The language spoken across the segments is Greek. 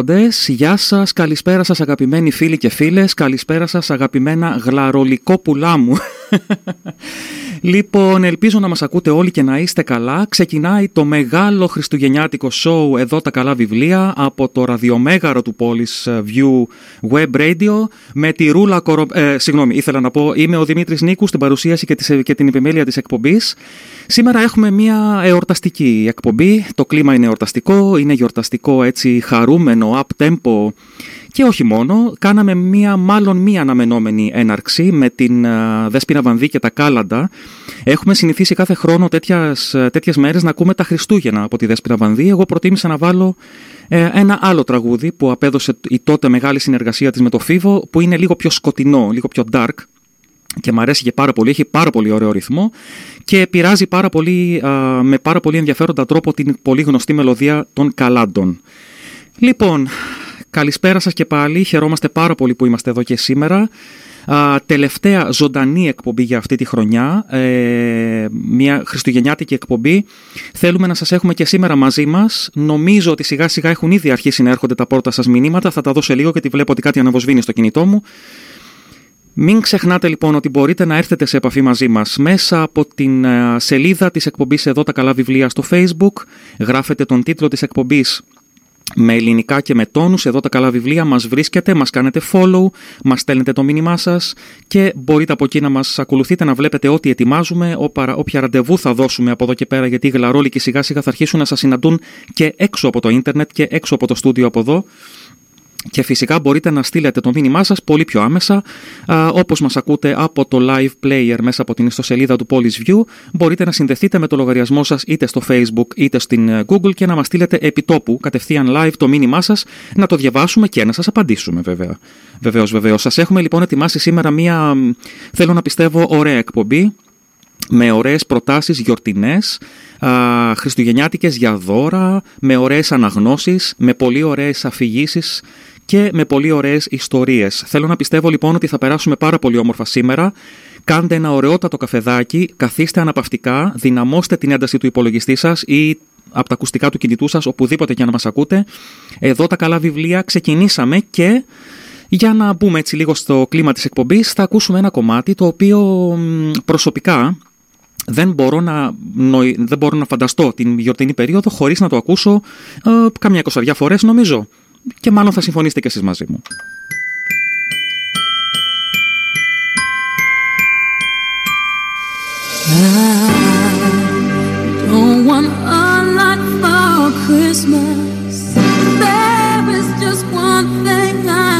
Καλησπέρα ανάρχοντες, γεια σας, καλησπέρα σας αγαπημένοι φίλοι και φίλες, καλησπέρα σας αγαπημένα γλαρολικό πουλά μου. Λοιπόν, ελπίζω να μας ακούτε όλοι και να είστε καλά. Ξεκινάει το μεγάλο χριστουγεννιάτικο show εδώ τα καλά βιβλία από το ραδιομέγαρο του Πόλης ε, View Web Radio με τη Ρούλα Κορο... Ε, συγγνώμη, ήθελα να πω, είμαι ο Δημήτρης Νίκους στην παρουσίαση και, και την επιμέλεια της εκπομπής. Σήμερα έχουμε μια εορταστική εκπομπή. Το κλίμα είναι εορταστικό, είναι γιορταστικό έτσι χαρούμενο, up tempo και όχι μόνο, κάναμε μία, μάλλον μία αναμενόμενη έναρξη με την uh, Δέσποινα Βανδύ και τα Κάλαντα. Έχουμε συνηθίσει κάθε χρόνο τέτοιες, τέτοιες μέρες να ακούμε τα Χριστούγεννα από τη Δέσποινα Βανδύ. Εγώ προτίμησα να βάλω ε, ένα άλλο τραγούδι που απέδωσε η τότε μεγάλη συνεργασία της με το Φίβο, που είναι λίγο πιο σκοτεινό, λίγο πιο dark και μου αρέσει και πάρα πολύ, έχει πάρα πολύ ωραίο ρυθμό και πειράζει πάρα πολύ, με πάρα πολύ ενδιαφέροντα τρόπο την πολύ γνωστή μελωδία των Καλάντων. Λοιπόν, Καλησπέρα σας και πάλι, χαιρόμαστε πάρα πολύ που είμαστε εδώ και σήμερα. Α, τελευταία ζωντανή εκπομπή για αυτή τη χρονιά, ε, μια χριστουγεννιάτικη εκπομπή. Θέλουμε να σας έχουμε και σήμερα μαζί μας. Νομίζω ότι σιγά σιγά έχουν ήδη αρχίσει να έρχονται τα πρώτα σας μηνύματα. Θα τα δώσω λίγο γιατί βλέπω ότι κάτι αναβοσβήνει στο κινητό μου. Μην ξεχνάτε λοιπόν ότι μπορείτε να έρθετε σε επαφή μαζί μας μέσα από την σελίδα της εκπομπής εδώ τα καλά βιβλία στο facebook. Γράφετε τον τίτλο της εκπομπής με ελληνικά και με τόνους, εδώ τα καλά βιβλία μας βρίσκετε, μας κάνετε follow, μας στέλνετε το μήνυμά σας και μπορείτε από εκεί να μας ακολουθείτε, να βλέπετε ό,τι ετοιμάζουμε, όποια ραντεβού θα δώσουμε από εδώ και πέρα, γιατί οι γλαρόλικοι σιγά σιγά θα αρχίσουν να σας συναντούν και έξω από το ίντερνετ και έξω από το στούντιο από εδώ. Και φυσικά μπορείτε να στείλετε το μήνυμά σας πολύ πιο άμεσα, α, όπως μας ακούτε από το live player μέσα από την ιστοσελίδα του Polish View. Μπορείτε να συνδεθείτε με το λογαριασμό σας είτε στο Facebook είτε στην ε, Google και να μας στείλετε επιτόπου κατευθείαν live το μήνυμά σας, να το διαβάσουμε και να σας απαντήσουμε βέβαια. Βεβαίως, βεβαίως. Σας έχουμε λοιπόν ετοιμάσει σήμερα μία, θέλω να πιστεύω, ωραία εκπομπή με ωραίες προτάσεις γιορτινές, α, χριστουγεννιάτικες για δώρα, με ωραίες αναγνώσεις, με πολύ ωραίες αφηγήσεις και με πολύ ωραίες ιστορίες. Θέλω να πιστεύω λοιπόν ότι θα περάσουμε πάρα πολύ όμορφα σήμερα. Κάντε ένα ωραιότατο καφεδάκι, καθίστε αναπαυτικά, δυναμώστε την ένταση του υπολογιστή σας ή από τα ακουστικά του κινητού σας, οπουδήποτε και να μας ακούτε. Εδώ τα καλά βιβλία ξεκινήσαμε και για να μπούμε έτσι λίγο στο κλίμα της εκπομπής θα ακούσουμε ένα κομμάτι το οποίο προσωπικά δεν μπορώ, να, δεν μπορώ να φανταστώ την γιορτινή περίοδο χωρίς να το ακούσω ε, καμιά εικοσαριά φορές νομίζω και μάλλον θα συμφωνήσετε και εσείς μαζί μου. Christmas. There is just one thing I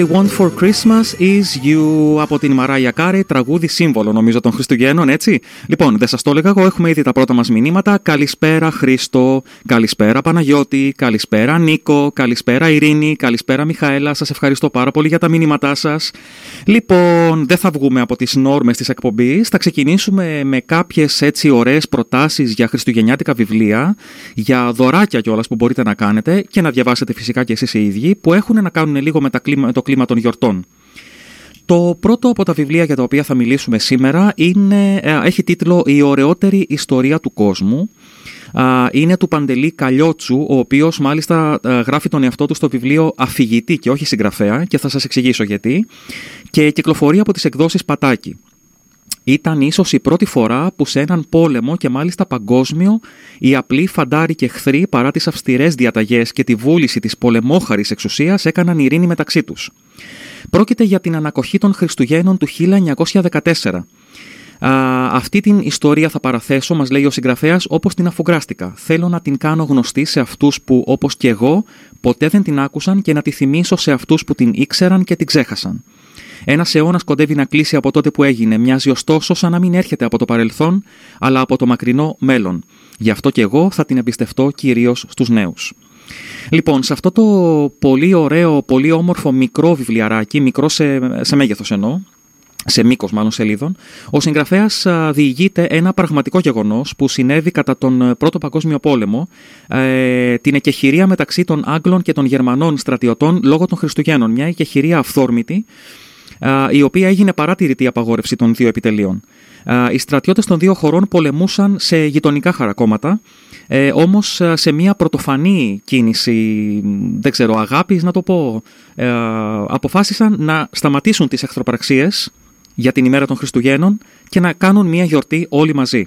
I Want for Christmas is You από την Μαράια Κάρη, τραγούδι σύμβολο νομίζω των Χριστουγέννων, έτσι. Λοιπόν, δεν σας το έλεγα εγώ, έχουμε ήδη τα πρώτα μας μηνύματα. Καλησπέρα Χρήστο, καλησπέρα Παναγιώτη, καλησπέρα Νίκο, καλησπέρα Ειρήνη, καλησπέρα Μιχαέλα. Σας ευχαριστώ πάρα πολύ για τα μηνύματά σας. Λοιπόν, δεν θα βγούμε από τις νόρμες της εκπομπής. Θα ξεκινήσουμε με κάποιες έτσι ωραίες προτάσεις για χριστουγεννιάτικα βιβλία, για δωράκια κιόλας που μπορείτε να κάνετε και να διαβάσετε φυσικά κι εσείς οι ίδιοι, που έχουν να κάνουν λίγο με, τα κλίμα, το κλίμα των γιορτών. Το πρώτο από τα βιβλία για τα οποία θα μιλήσουμε σήμερα είναι, ε, έχει τίτλο «Η ωραιότερη ιστορία του κόσμου». Είναι του Παντελή Καλιότσου, ο οποίος μάλιστα ε, γράφει τον εαυτό του στο βιβλίο αφηγητή και όχι συγγραφέα και θα σας εξηγήσω γιατί και κυκλοφορεί από τις εκδόσεις Πατάκη. Ήταν ίσως η πρώτη φορά που σε έναν πόλεμο και μάλιστα παγκόσμιο οι απλοί φαντάροι και εχθροί παρά τις αυστηρές διαταγές και τη βούληση της πολεμόχαρης εξουσίας έκαναν ειρήνη μεταξύ τους. Πρόκειται για την ανακοχή των Χριστουγέννων του 1914. αυτή την ιστορία θα παραθέσω, μας λέει ο συγγραφέας, όπως την αφουγκράστηκα. Θέλω να την κάνω γνωστή σε αυτούς που, όπως και εγώ, ποτέ δεν την άκουσαν και να τη θυμίσω σε αυτούς που την ήξεραν και την ξέχασαν. Ένας αιώνας κοντεύει να κλείσει από τότε που έγινε. Μοιάζει ωστόσο σαν να μην έρχεται από το παρελθόν, αλλά από το μακρινό μέλλον. Γι' αυτό και εγώ θα την εμπιστευτώ κυρίως στους νέους. Λοιπόν, σε αυτό το πολύ ωραίο, πολύ όμορφο μικρό βιβλιαράκι, μικρό σε, σε μέγεθος εννοώ, σε μήκος μάλλον σελίδων, ο συγγραφέας διηγείται ένα πραγματικό γεγονός που συνέβη κατά τον Πρώτο Παγκόσμιο Πόλεμο, ε, την εκεχηρία μεταξύ των Άγγλων και των Γερμανών στρατιωτών λόγω των Χριστουγέννων. Μια εκεχηρία αυθόρμητη, η οποία έγινε παράτηρητη απαγόρευση των δύο επιτελείων. Οι στρατιώτες των δύο χωρών πολεμούσαν σε γειτονικά χαρακόμματα, ε, όμως σε μια πρωτοφανή κίνηση, δεν ξέρω, αγάπης να το πω, ε, αποφάσισαν να σταματήσουν τις εχθροπραξίες για την ημέρα των Χριστουγέννων και να κάνουν μια γιορτή όλοι μαζί.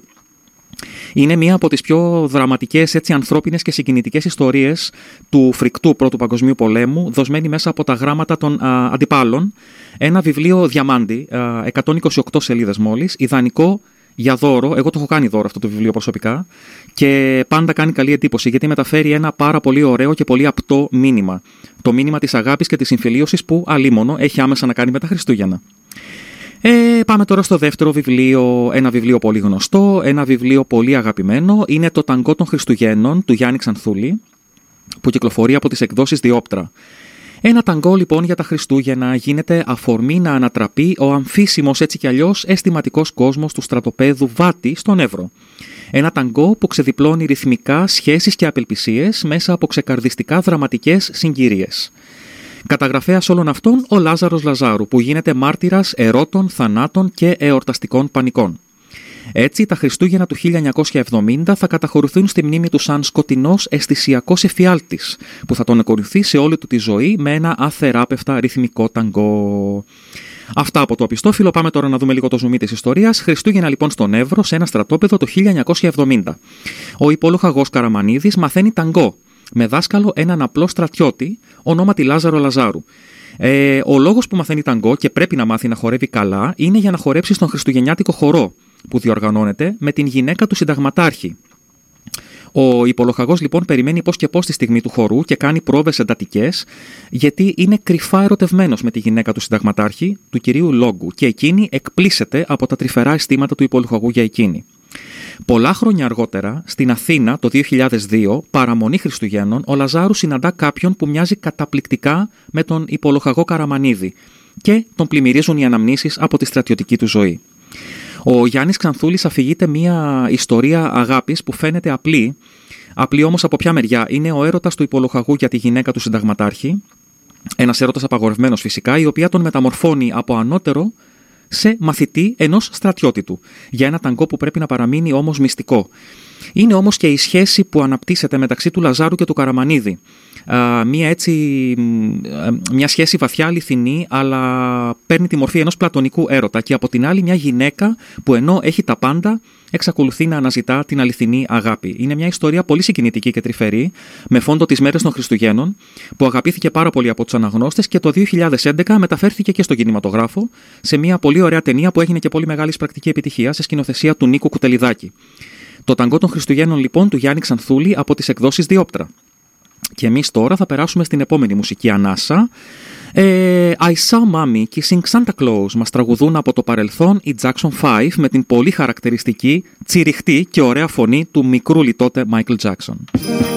Είναι μία από τις πιο δραματικές, έτσι, ανθρώπινες και συγκινητικές ιστορίες του φρικτού Πρώτου Παγκοσμίου Πολέμου, δοσμένη μέσα από τα γράμματα των αντιπάλων. Ένα βιβλίο διαμάντη, 128 σελίδες μόλις, ιδανικό για δώρο. Εγώ το έχω κάνει δώρο αυτό το βιβλίο προσωπικά και πάντα κάνει καλή εντύπωση γιατί μεταφέρει ένα πάρα πολύ ωραίο και πολύ απτό μήνυμα. Το μήνυμα της αγάπης και της συμφιλίωσης που αλίμονο έχει άμεσα να κάνει με τα Χριστούγεννα. Ε, πάμε τώρα στο δεύτερο βιβλίο, ένα βιβλίο πολύ γνωστό, ένα βιβλίο πολύ αγαπημένο. Είναι το Ταγκό των Χριστουγέννων του Γιάννη Ξανθούλη, που κυκλοφορεί από τις εκδόσεις Διόπτρα. Ένα ταγκό λοιπόν για τα Χριστούγεννα γίνεται αφορμή να ανατραπεί ο αμφίσιμος έτσι κι αλλιώς αισθηματικός κόσμος του στρατοπέδου Βάτη στον Εύρο. Ένα ταγκό που ξεδιπλώνει ρυθμικά σχέσεις και απελπισίες μέσα από ξεκαρδιστικά δραματικές συγκυρίες. Καταγραφέας όλων αυτών ο Λάζαρος Λαζάρου, που γίνεται μάρτυρας ερώτων, θανάτων και εορταστικών πανικών. Έτσι, τα Χριστούγεννα του 1970 θα καταχωρηθούν στη μνήμη του σαν σκοτεινός αισθησιακός εφιάλτης, που θα τον ακολουθεί σε όλη του τη ζωή με ένα αθεράπευτα ρυθμικό ταγκό. Αυτά από το απιστόφυλλο. Πάμε τώρα να δούμε λίγο το ζουμί της ιστορίας. Χριστούγεννα λοιπόν στον Εύρο σε ένα στρατόπεδο το 1970. Ο υπόλοχαγό Καραμανίδης μαθαίνει ταγκό με δάσκαλο έναν απλό στρατιώτη, ονόματι Λάζαρο Λαζάρου. Ε, ο λόγος που μαθαίνει ταγκό και πρέπει να μάθει να χορεύει καλά είναι για να χορέψει στον Χριστουγεννιάτικο χορό που διοργανώνεται με την γυναίκα του συνταγματάρχη. Ο υπολοχαγός λοιπόν περιμένει πώς και πώς τη στιγμή του χορού και κάνει πρόβες εντατικές, γιατί είναι κρυφά ερωτευμένος με τη γυναίκα του συνταγματάρχη, του κυρίου Λόγκου, και εκείνη εκπλήσεται από τα τρυφερά αισθήματα του υπολοχαγού για εκείνη. Πολλά χρόνια αργότερα, στην Αθήνα το 2002, παραμονή Χριστουγέννων, ο Λαζάρου συναντά κάποιον που μοιάζει καταπληκτικά με τον υπολοχαγό Καραμανίδη και τον πλημμυρίζουν οι αναμνήσεις από τη στρατιωτική του ζωή. Ο Γιάννης Ξανθούλης αφηγείται μια ιστορία αγάπης που φαίνεται απλή, απλή όμως από ποια μεριά είναι ο έρωτας του υπολοχαγού για τη γυναίκα του συνταγματάρχη, ένας έρωτας απαγορευμένος φυσικά, η οποία τον μεταμορφώνει από ανώτερο σε μαθητή ενός στρατιώτη του, για ένα ταγκό που πρέπει να παραμείνει όμως μυστικό. Είναι όμως και η σχέση που αναπτύσσεται μεταξύ του Λαζάρου και του Καραμανίδη. Μια, έτσι, μια σχέση βαθιά αληθινή, αλλά παίρνει τη μορφή ενός πλατωνικού έρωτα. Και από την άλλη, μια γυναίκα που ενώ έχει τα πάντα, εξακολουθεί να αναζητά την αληθινή αγάπη. Είναι μια ιστορία πολύ συγκινητική και τρυφερή, με φόντο τις μέρες των Χριστουγέννων, που αγαπήθηκε πάρα πολύ από τους αναγνώστες και το 2011 μεταφέρθηκε και στο κινηματογράφο σε μια πολύ ωραία ταινία που έγινε και πολύ μεγάλης πρακτική επιτυχία σε σκηνοθεσία του Νίκου Κουτελιδάκη. Το ταγκό των Χριστουγέννων λοιπόν του Γιάννη Ξανθούλη από τις εκδόσεις Διόπτρα. Και εμείς τώρα θα περάσουμε στην επόμενη μουσική ανάσα. Ε, I saw mommy kissing Santa Claus μας τραγουδούν από το παρελθόν οι Jackson 5 με την πολύ χαρακτηριστική, τσιριχτή και ωραία φωνή του μικρού τότε Michael Jackson.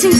Την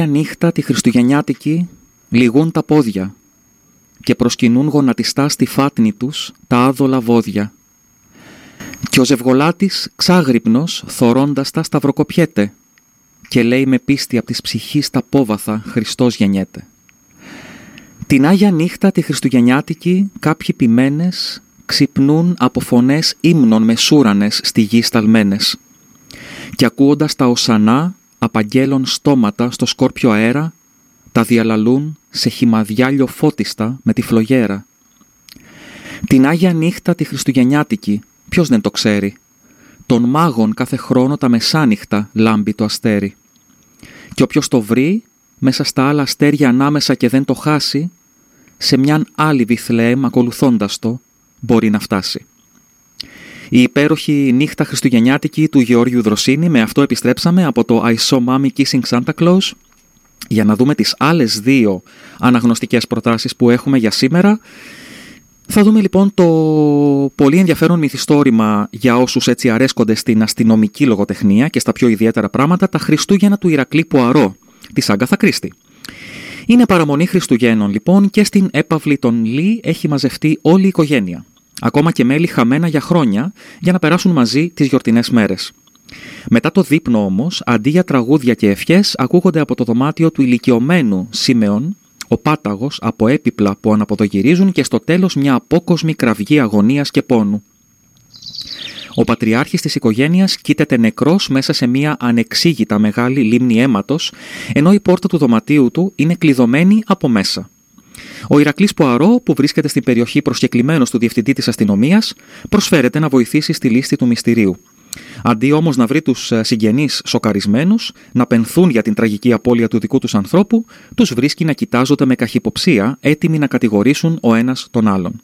Άγια νύχτα τη Χριστουγεννιάτικη λυγούν τα πόδια και προσκυνούν γονατιστά στη φάτνη τους τα άδολα βόδια. Και ο Ζευγολάτης ξάγρυπνος θωρώντας τα σταυροκοπιέται και λέει με πίστη απ' της ψυχής τα πόβαθα Χριστός γεννιέται. Την Άγια νύχτα τη Χριστουγεννιάτικη κάποιοι ποιμένες ξυπνούν από φωνές ύμνων μεσούρανες στη γη σταλμένες και ακούοντας τα οσανά απαγγέλων στόματα στο σκόρπιο αέρα, τα διαλαλούν σε χυμαδιά λιοφώτιστα με τη φλογέρα. Την Άγια νύχτα τη Χριστουγεννιάτικη, ποιος δεν το ξέρει; Τον μάγων κάθε χρόνο τα μεσάνυχτα λάμπει το αστέρι. Και όποιος το βρει, μέσα στα άλλα αστέρια ανάμεσα και δεν το χάσει, σε μιαν άλλη Βιθλεέμ ακολουθώντας το, μπορεί να φτάσει. Η υπέροχη νύχτα χριστουγεννιάτικη του Γεώργιου Δροσίνη, με αυτό επιστρέψαμε από το I saw mommy kissing Santa Claus για να δούμε τις άλλες δύο αναγνωστικές προτάσεις που έχουμε για σήμερα. Θα δούμε λοιπόν το πολύ ενδιαφέρον μυθιστόρημα για όσους έτσι αρέσκονται στην αστυνομική λογοτεχνία και στα πιο ιδιαίτερα πράγματα, τα Χριστούγεννα του Ηρακλή Πουαρό, της Άγκαθα Κρίστη. Είναι παραμονή Χριστουγέννων λοιπόν και στην έπαυλη των Λί έχει μαζευτεί όλη η οικογένεια ακόμα και μέλη χαμένα για χρόνια, για να περάσουν μαζί τις γιορτινές μέρες. Μετά το δείπνο όμως, αντί για τραγούδια και ευχές, ακούγονται από το δωμάτιο του ηλικιωμένου Σίμεων, ο πάταγος από έπιπλα που αναποδογυρίζουν και στο τέλος μια απόκοσμη κραυγή αγωνίας και πόνου. Ο πατριάρχης της οικογένειας κοίταται νεκρός μέσα σε μια ανεξήγητα μεγάλη λίμνη αίματος, ενώ η πόρτα του δωματίου του είναι κλειδωμένη από μέσα. Ο Ηρακλής Ποαρό, που βρίσκεται στην περιοχή προσκεκλημένος του διευθυντή της αστυνομίας, προσφέρεται να βοηθήσει στη λίστη του μυστηρίου. Αντί όμως να βρει τους συγγενείς σοκαρισμένους, να πενθούν για την τραγική απώλεια του δικού τους ανθρώπου, τους βρίσκει να κοιτάζονται με καχυποψία, έτοιμοι να κατηγορήσουν ο ένας τον άλλον.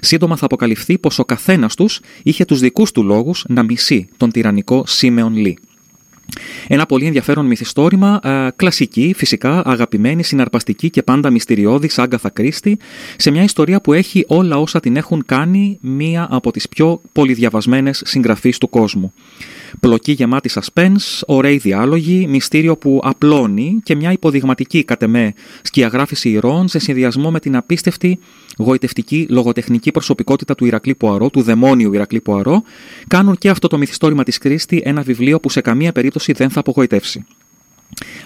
Σύντομα θα αποκαλυφθεί πως ο καθένας τους είχε τους δικούς του λόγους να μισεί τον τυραννικό Σίμεον Λί. Ένα πολύ ενδιαφέρον μυθιστόρημα, ε, κλασική, φυσικά, αγαπημένη, συναρπαστική και πάντα μυστηριώδη Άγκαθα Κρίστη, σε μια ιστορία που έχει όλα όσα την έχουν κάνει μία από τις πιο πολυδιαβασμένες συγγραφείς του κόσμου. Πλοκή γεμάτη suspense, ωραίοι διάλογοι, μυστήριο που απλώνει και μια υποδειγματική κατ' εμέ σκιαγράφηση ηρώων σε συνδυασμό με την απίστευτη γοητευτική λογοτεχνική προσωπικότητα του Ηρακλή Ποαρό, του δαιμόνιου Ηρακλή Ποαρό, κάνουν και αυτό το μυθιστόρημα της Κρίστη ένα βιβλίο που σε καμία περίπτωση δεν θα απογοητεύσει.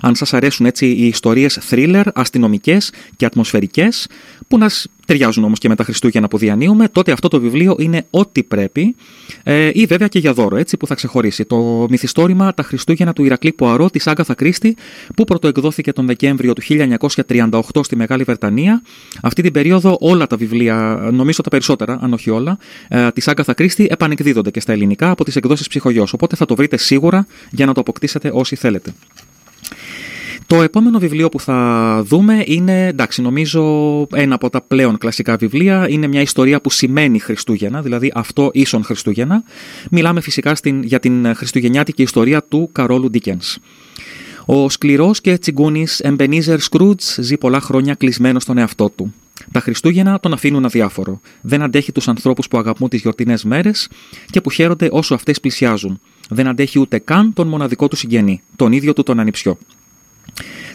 Αν σας αρέσουν έτσι οι ιστορίες thriller, αστυνομικές και ατμοσφαιρικές, που να ταιριάζουν όμως και με τα Χριστούγεννα που διανύουμε, τότε αυτό το βιβλίο είναι ό,τι πρέπει ε, ή βέβαια και για δώρο, έτσι που θα ξεχωρίσει. Το μυθιστόρημα «Τα Χριστούγεννα του Ηρακλή Ποαρό» της Άγκαθα Κρίστη, που πρωτοεκδόθηκε τον Δεκέμβριο του 1938 στη Μεγάλη Βρετανία. Αυτή την περίοδο όλα τα βιβλία, νομίζω τα περισσότερα, αν όχι όλα, ε, της Άγκαθα Κρίστη επανεκδίδονται και στα ελληνικά από τις εκδόσεις ψυχογιός, οπότε θα το βρείτε σίγουρα για να το αποκτήσετε όσοι θέλετε. Το επόμενο βιβλίο που θα δούμε είναι, εντάξει, νομίζω ένα από τα πλέον κλασικά βιβλία. Είναι μια ιστορία που σημαίνει Χριστούγεννα, δηλαδή αυτό ίσον Χριστούγεννα. Μιλάμε φυσικά στην, για την χριστουγεννιάτικη ιστορία του Καρόλου Ντίκενς. Ο σκληρός και τσιγκούνης Εμπενίζερ Σκρούτ ζει πολλά χρόνια κλεισμένος στον εαυτό του. Τα Χριστούγεννα τον αφήνουν αδιάφορο. Δεν αντέχει τους ανθρώπους που αγαπούν τις γιορτινές μέρες και που χαίρονται όσο αυτές πλησιάζουν. Δεν αντέχει ούτε καν τον μοναδικό του συγγενή, τον ίδιο του τον ανιψιό.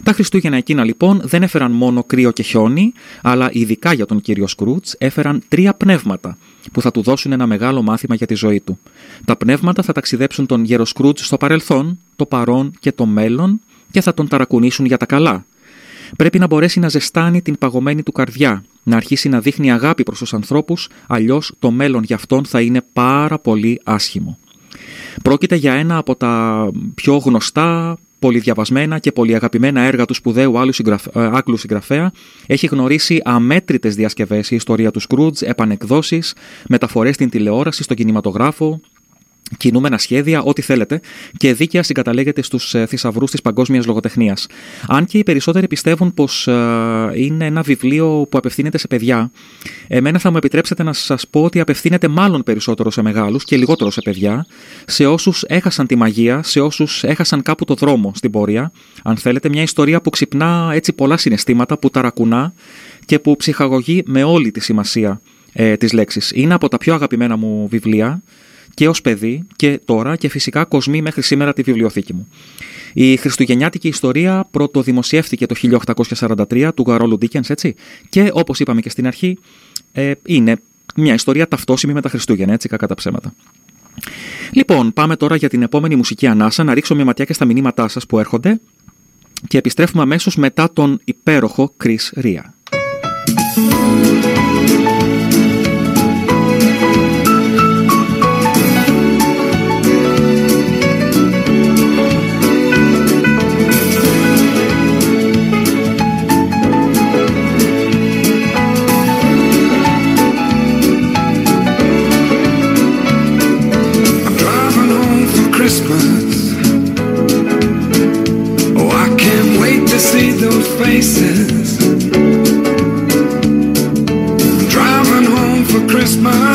Τα Χριστούγεννα εκείνα λοιπόν δεν έφεραν μόνο κρύο και χιόνι, αλλά ειδικά για τον κύριο Σκρούτς έφεραν τρία πνεύματα που θα του δώσουν ένα μεγάλο μάθημα για τη ζωή του. Τα πνεύματα θα ταξιδέψουν τον γέρο Σκρούτς στο παρελθόν, το παρόν και το μέλλον και θα τον ταρακουνήσουν για τα καλά. Πρέπει να μπορέσει να ζεστάνει την παγωμένη του καρδιά, να αρχίσει να δείχνει αγάπη προς τους ανθρώπους, αλλιώς το μέλλον για αυτόν θα είναι πάρα πολύ άσχημο. Πρόκειται για ένα από τα πιο γνωστά, πολυδιαβασμένα και πολυαγαπημένα έργα του σπουδαίου άλλου ε, Άγγλου συγγραφέα, έχει γνωρίσει αμέτρητες διασκευές. Η ιστορία του Σκρούτζ, επανεκδόσεις, μεταφορές στην τηλεόραση, στον κινηματογράφο, κινούμενα σχέδια, ό,τι θέλετε, και δίκαια συγκαταλέγεται στους ε, θησαυρούς της παγκόσμιας λογοτεχνίας. Αν και οι περισσότεροι πιστεύουν πως ε, είναι ένα βιβλίο που απευθύνεται σε παιδιά, εμένα θα μου επιτρέψετε να σας πω ότι απευθύνεται μάλλον περισσότερο σε μεγάλους και λιγότερο σε παιδιά, σε όσους έχασαν τη μαγεία, σε όσους έχασαν κάπου το δρόμο στην πορεία. Αν θέλετε, μια ιστορία που ξυπνά έτσι πολλά συναισθήματα, που ταρακουνά και που ψυχαγωγεί με όλη τη σημασία ε, της λέξης. Είναι από τα πιο αγαπημένα μου βιβλία και ως παιδί και τώρα και φυσικά κοσμεί μέχρι σήμερα τη βιβλιοθήκη μου. Η χριστουγεννιάτικη ιστορία πρωτοδημοσιεύτηκε το 1843 του Γαρόλου Ντίκενς, έτσι, και όπως είπαμε και στην αρχή, ε, είναι μια ιστορία ταυτόσιμη με τα Χριστούγεννα, έτσι, κακά τα ψέματα. Λοιπόν, πάμε τώρα για την επόμενη μουσική ανάσα, να ρίξω μια ματιά και στα μηνύματά σας που έρχονται και επιστρέφουμε αμέσως μετά τον υπέροχο Chris Christmas. Oh, I can't wait to see those faces. Driving home for Christmas.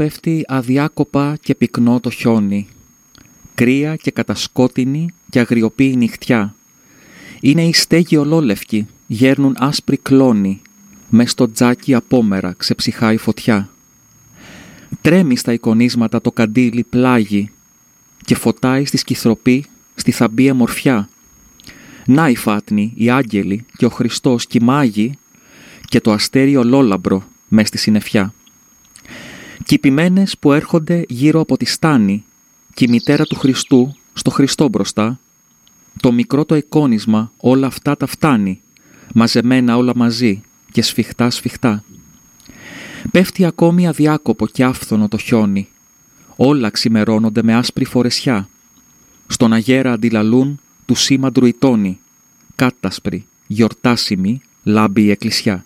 Πέφτει αδιάκοπα και πυκνό το χιόνι. Κρύα και κατασκότεινη και αγριοποιεί η νυχτιά. Είναι οι στέγη ολόλευκοι, γέρνουν άσπροι κλόνοι. Μες στο τζάκι απόμερα ξεψυχάει φωτιά. Τρέμει στα εικονίσματα το καντήλι πλάγι και φωτάει στη σκυθροπή, στη θαμπία μορφιά. Να οι φάτνοι, οι άγγελοι και ο Χριστός κοιμάγει και το αστέρι ολόλαμπρο μες στη συννεφιά. Κυπημένες που έρχονται γύρω από τη στάνη και η μητέρα του Χριστού στο Χριστό μπροστά. Το μικρό το εικόνισμα όλα αυτά τα φτάνει, μαζεμένα όλα μαζί και σφιχτά σφιχτά. Πέφτει ακόμη αδιάκοπο και άφθονο το χιόνι. Όλα ξημερώνονται με άσπρη φορεσιά. Στον αγέρα αντιλαλούν του σήμαντρου οι τόνοι. Κάτασπρη, γιορτάσιμη, λάμπει η εκκλησιά.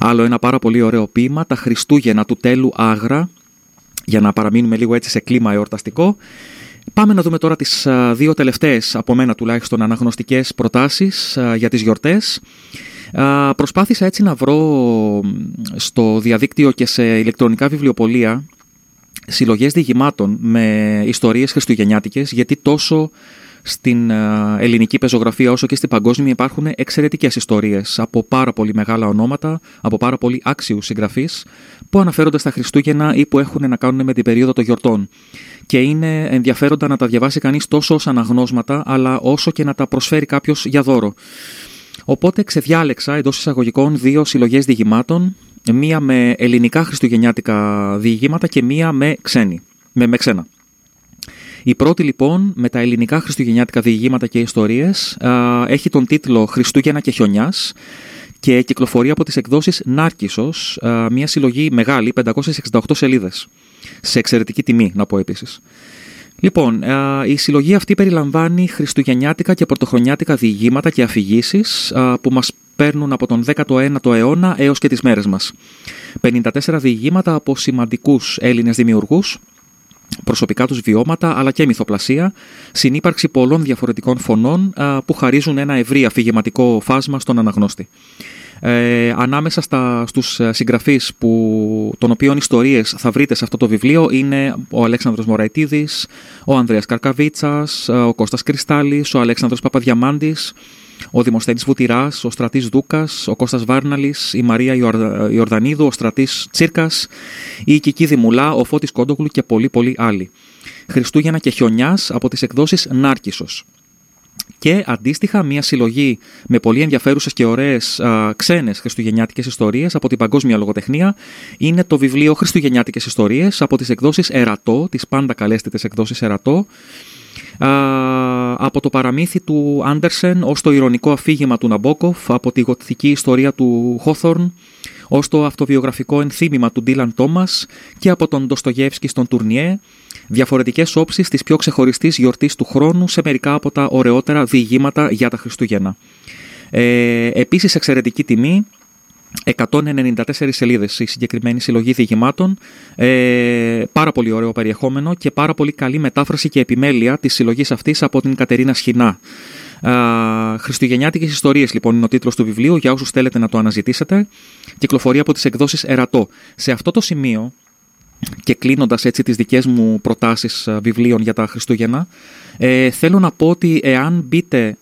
Άλλο ένα πάρα πολύ ωραίο ποίημα, τα Χριστούγεννα του τέλου Άγρα, για να παραμείνουμε λίγο έτσι σε κλίμα εορταστικό. Πάμε να δούμε τώρα τις α, δύο τελευταίες, από μένα τουλάχιστον, αναγνωστικές προτάσεις α, για τις γιορτές. Α, Προσπάθησα έτσι να βρω μ, στο διαδίκτυο και σε ηλεκτρονικά βιβλιοπολία συλλογές διηγημάτων με ιστορίες χριστουγεννιάτικες, γιατί τόσο στην α, ελληνική πεζογραφία όσο και στην παγκόσμια υπάρχουν εξαιρετικές ιστορίες από πάρα πολύ μεγάλα ονόματα, από πάρα πολύ άξιους συγγραφείς που αναφέρονται στα Χριστούγεννα ή που έχουν να κάνουν με την περίοδο των γιορτών. Και είναι ενδιαφέροντα να τα διαβάσει κανείς τόσο ως αναγνώσματα, αλλά όσο και να τα προσφέρει κάποιος για δώρο. Οπότε ξεδιάλεξα εντός εισαγωγικών δύο συλλογές διηγημάτων, μία με ελληνικά χριστουγεννιάτικα διηγήματα και μία με, ξένη, με, με ξένα. Η πρώτη λοιπόν με τα ελληνικά χριστουγεννιάτικα διηγήματα και ιστορίες α, έχει τον τίτλο «Χριστούγεννα και χιονιάς» και κυκλοφορεί από τις εκδόσεις Νάρκισσος, α, μια συλλογή μεγάλη, 568 σελίδες, σε εξαιρετική τιμή να πω επίσης. Λοιπόν, α, η συλλογή αυτή περιλαμβάνει χριστουγεννιάτικα και πρωτοχρονιάτικα διηγήματα και αφηγήσεις που μας παίρνουν από τον 19ο αιώνα έως και τις μέρες μας. 54 διηγήματα από σημαντικούς Έλληνες δημιουργούς, προσωπικά τους βιώματα αλλά και μυθοπλασία, συνύπαρξη πολλών διαφορετικών φωνών α, που χαρίζουν ένα ευρύ αφηγηματικό φάσμα στον αναγνώστη. Ε, ανάμεσα στα, στους ε, συγγραφείς που, των οποίων ιστορίες θα βρείτε σε αυτό το βιβλίο είναι ο Αλέξανδρος Μωραϊτίδης, ο Ανδρέας Καρκαβίτσας, ε, ο Κώστας Κρυστάλλης, ο Αλέξανδρος Παπαδιαμάντης, ο Δημοσθένης Βουτυράς, ο Στρατής Δούκας, ο Κώστας Βάρναλης, η Μαρία Ιορδα- Ιορδανίδου, ο Στρατής Τσίρκας, η Κική Δημουλά, ο Φώτης Κόντογλου και πολλοί πολλοί άλλοι. Χριστούγεννα και χιονιάς από τις εκδόσεις Νάρκισσος. Και αντίστοιχα, μια συλλογή με πολύ ενδιαφέρουσες και ωραίες ξένες χριστουγεννιάτικες ιστορίες από την παγκόσμια λογοτεχνία είναι το βιβλίο Χριστουγεννιάτικες Ιστορίες από τις εκδόσεις Ερατό, τις πάντα καλέσθητε εκδόσεις Ερατό. Α, από το παραμύθι του Άντερσεν ως το ηρωνικό αφήγημα του Ναμπόκοφ, από τη γοτθική ιστορία του Χόθορν, ως το αυτοβιογραφικό ενθύμημα του Ντίλαν Τόμας και από τον Ντοστογεύσκη στον Τουρνιέ, διαφορετικές όψεις της πιο ξεχωριστής γιορτής του χρόνου σε μερικά από τα ωραιότερα διηγήματα για τα Χριστούγεννα. Ε, επίσης εξαιρετική τιμή, 194 σελίδες η συγκεκριμένη συλλογή διηγημάτων, ε, πάρα πολύ ωραίο περιεχόμενο και πάρα πολύ καλή μετάφραση και επιμέλεια της συλλογής αυτής από την Κατερίνα Σχοινά. Χριστουγεννιάτικες ιστορίες λοιπόν είναι ο τίτλος του βιβλίου για όσους θέλετε να το αναζητήσετε. Κυκλοφορεί από τις εκδόσεις Ερατό. Σε αυτό το σημείο και κλείνοντας έτσι τις δικές μου προτάσεις βιβλίων για τα Χριστούγεννα ε, θέλω να πω ότι εάν μπείτε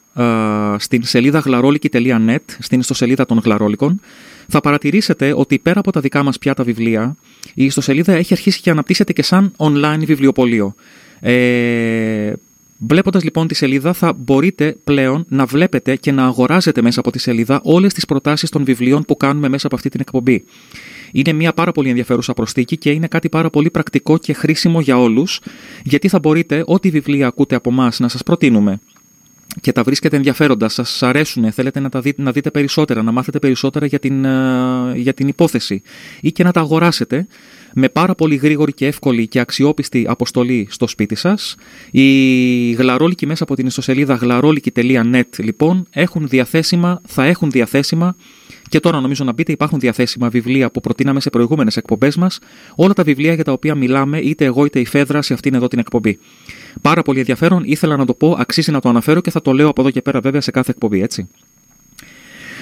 στην σελίδα γλαρόλικη.net, στην ιστοσελίδα των γλαρόλικων, θα παρατηρήσετε ότι πέρα από τα δικά μας πια τα βιβλία, η ιστοσελίδα έχει αρχίσει και αναπτύσσεται και σαν online βιβλιοπωλείο. Ε, Βλέποντας λοιπόν τη σελίδα, θα μπορείτε πλέον να βλέπετε και να αγοράζετε μέσα από τη σελίδα όλες τις προτάσεις των βιβλίων που κάνουμε μέσα από αυτή την εκπομπή. Είναι μια πάρα πολύ ενδιαφέρουσα προστίκη και είναι κάτι πάρα πολύ πρακτικό και χρήσιμο για όλους, γιατί θα μπορείτε ό,τι βιβλία ακούτε από εμά να σας προτείνουμε και τα βρίσκετε ενδιαφέροντα, σας αρέσουν, θέλετε να, τα δείτε, να δείτε περισσότερα, να μάθετε περισσότερα για την, ε, για την υπόθεση ή και να τα αγοράσετε με πάρα πολύ γρήγορη και εύκολη και αξιόπιστη αποστολή στο σπίτι σας. Οι γλαρόλικοι μέσα από την ιστοσελίδα γλαρόλικη.net λοιπόν έχουν διαθέσιμα, θα έχουν διαθέσιμα και τώρα νομίζω να μπείτε υπάρχουν διαθέσιμα βιβλία που προτείναμε σε προηγούμενες εκπομπές μας, όλα τα βιβλία για τα οποία μιλάμε είτε εγώ είτε η Φέδρα σε αυτήν εδώ την εκπομπή. Πάρα πολύ ενδιαφέρον, ήθελα να το πω, αξίζει να το αναφέρω και θα το λέω από εδώ και πέρα βέβαια σε κάθε εκπομπή, έτσι.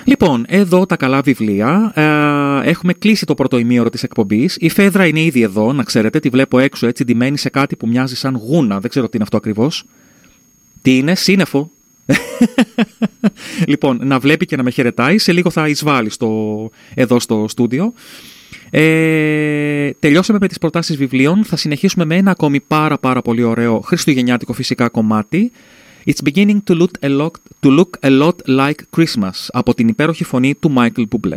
Λοιπόν, εδώ τα καλά βιβλία. Ε, έχουμε κλείσει το πρώτο ημίωρο της εκπομπής. Η Φέδρα είναι ήδη εδώ, να ξέρετε. Τη βλέπω έξω έτσι, ντυμένη σε κάτι που μοιάζει σαν γούνα. Δεν ξέρω τι είναι αυτό ακριβώς. Τι είναι, σύννεφο. λοιπόν, να βλέπει και να με χαιρετάει. Σε λίγο θα εισβάλλει στο, εδώ στο στούντιο. Ε, τελειώσαμε με τις προτάσεις βιβλίων. Θα συνεχίσουμε με ένα ακόμη πάρα πάρα πολύ ωραίο χριστουγεννιάτικο φυσικά κομμάτι. It's beginning to look a lot, to look a lot like Christmas από την υπέροχη φωνή του Michael Bublé.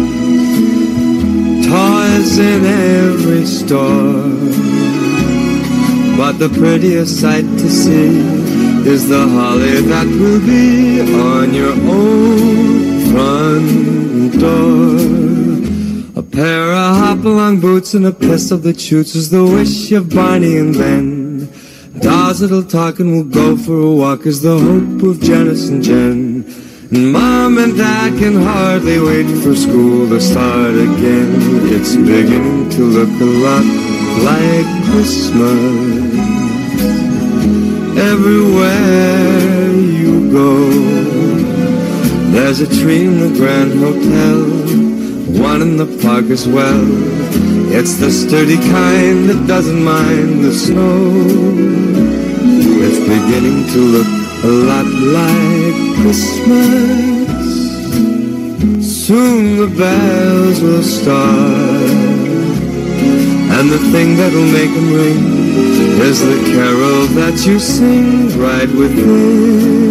in every store. But the prettiest sight to see is the holly that will be on your own front door. A pair of hop-along boots and a pistol that shoots is the wish of Barney and Ben. Dolls that'll talk and will go for a walk is the hope of Janice and Jen. Mom and Dad can hardly wait for school to start again. It's beginning to look a lot like Christmas. Everywhere you go, there's a tree in the Grand Hotel, one in the park as well. It's the sturdy kind that doesn't mind the snow. It's beginning to look a lot like Christmas. Soon the bells will start, and the thing that'll make them ring is the carol that you sing right within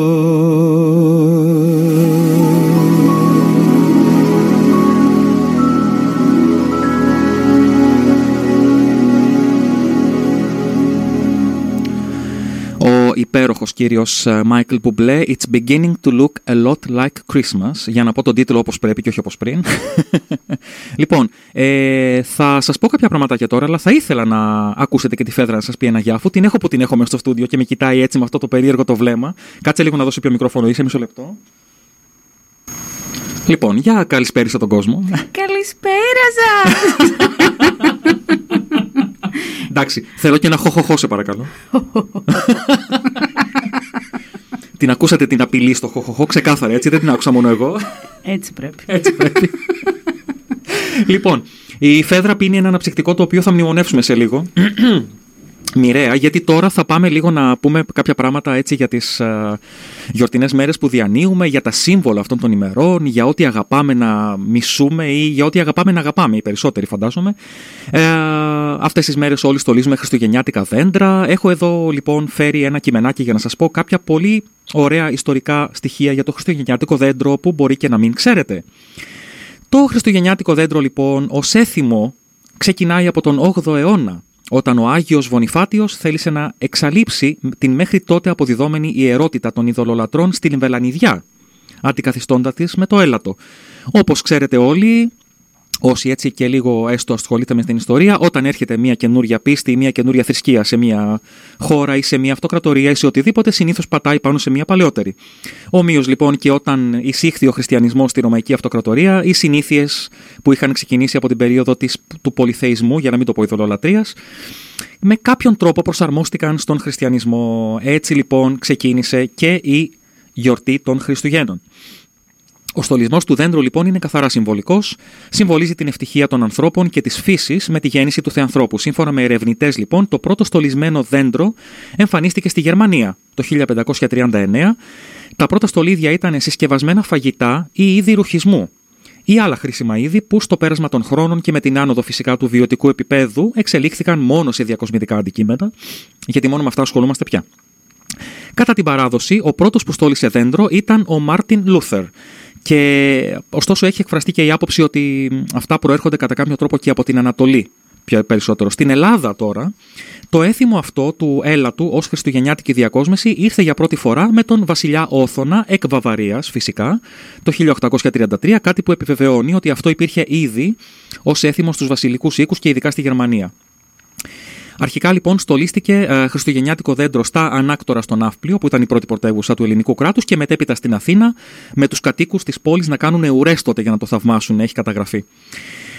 Κύριος Μάικλ Μπουμπλέ It's beginning to look a lot like Christmas. Για να πω τον τίτλο όπως πρέπει και όχι όπως πριν. Λοιπόν, ε, θα σας πω κάποια πραγματάκια τώρα Αλλά θα ήθελα να ακούσετε και τη Φέδρα να σας πει ένα γεια Αφού την έχω που την έχω μέσα στο στούντιο Και με κοιτάει έτσι με αυτό το περίεργο το βλέμμα. Κάτσε λίγο να δώσω πιο μικρόφωνο Είσαι μισό λεπτό. Λοιπόν, για καλησπέρισα τον κόσμο. Καλησπέρα σας! Εντάξει, θέλω και ένα χοχοχό σε παρακαλώ Την ακούσατε την απειλή στο χοχοχό ξεκάθαρα έτσι Δεν την άκουσα μόνο εγώ Έτσι πρέπει. Έτσι πρέπει. λοιπόν, η Φέδρα πίνει ένα αναψυκτικό το οποίο θα μνημονεύσουμε σε λίγο. Μοιραία, γιατί τώρα θα πάμε λίγο να πούμε κάποια πράγματα έτσι για τις uh, γιορτινές μέρες που διανύουμε, για τα σύμβολα αυτών των ημερών, για ό,τι αγαπάμε να μισούμε ή για ό,τι αγαπάμε να αγαπάμε, οι περισσότεροι φαντάζομαι. Ε, αυτές τις μέρες όλοι στολίζουμε χριστουγεννιάτικα δέντρα. Έχω εδώ λοιπόν φέρει ένα κειμενάκι για να σας πω κάποια πολύ ωραία ιστορικά στοιχεία για το χριστουγεννιάτικο δέντρο που μπορεί και να μην ξέρετε. Το χριστουγεννιάτικο δέντρο λοιπόν ως έθιμο ξεκινάει από τον 8ο αιώνα όταν ο Άγιος Βονιφάτιος θέλησε να εξαλείψει την μέχρι τότε αποδιδόμενη ιερότητα των ειδωλολατρών στην Βελανιδιά, αντικαθιστώντας της με το έλατο. Όπως ξέρετε όλοι, όσοι έτσι και λίγο έστω ασχολείται με την ιστορία, όταν έρχεται μια καινούρια πίστη ή μια καινούρια θρησκεία σε μια χώρα ή σε μια αυτοκρατορία ή σε οτιδήποτε, συνήθως πατάει πάνω σε μια παλαιότερη. Ομοίως λοιπόν και όταν εισήχθη ο χριστιανισμός στη Ρωμαϊκή Αυτοκρατορία, οι συνήθειες που είχαν ξεκινήσει από την περίοδο της, του πολυθεϊσμού, για να μην το πω ειδωλολατρίας, με κάποιον τρόπο προσαρμόστηκαν στον χριστιανισμό. Έτσι λοιπόν ξεκίνησε και η γιορτή των Χριστουγέννων. Ο στολισμός του δέντρου λοιπόν είναι καθαρά συμβολικός. Συμβολίζει την ευτυχία των ανθρώπων και της φύσης με τη γέννηση του Θεανθρώπου. Σύμφωνα με ερευνητές, λοιπόν, το πρώτο στολισμένο δέντρο εμφανίστηκε στη Γερμανία το 1539. Τα πρώτα στολίδια ήταν συσκευασμένα φαγητά ή είδη ρουχισμού ή άλλα χρήσιμα είδη που στο πέρασμα των χρόνων και με την άνοδο φυσικά του βιωτικού επίπεδου εξελίχθηκαν μόνο σε διακοσμητικά αντικείμενα, γιατί μόνο με αυτά ασχολούμαστε πια. Κατά την παράδοση, ο πρώτος που στόλισε δέντρο ήταν ο Μάρτιν Λούθερ. Και ωστόσο έχει εκφραστεί και η άποψη ότι αυτά προέρχονται κατά κάποιο τρόπο και από την Ανατολή πιο περισσότερο. Στην Ελλάδα τώρα, το έθιμο αυτό του έλατου ως χριστουγεννιάτικη διακόσμηση ήρθε για πρώτη φορά με τον βασιλιά Όθωνα εκ Βαβαρίας φυσικά το 1833, κάτι που επιβεβαιώνει ότι αυτό υπήρχε ήδη ως έθιμο στους βασιλικούς οίκους και ειδικά στη Γερμανία. Αρχικά λοιπόν στολίστηκε ε, χριστουγεννιάτικο δέντρο στα ανάκτορα στο Ναύπλιο, που ήταν η πρώτη πρωτεύουσα του ελληνικού κράτους, και μετέπειτα στην Αθήνα, με τους κατοίκους της πόλης να κάνουν ουρές τότε για να το θαυμάσουν, έχει καταγραφεί.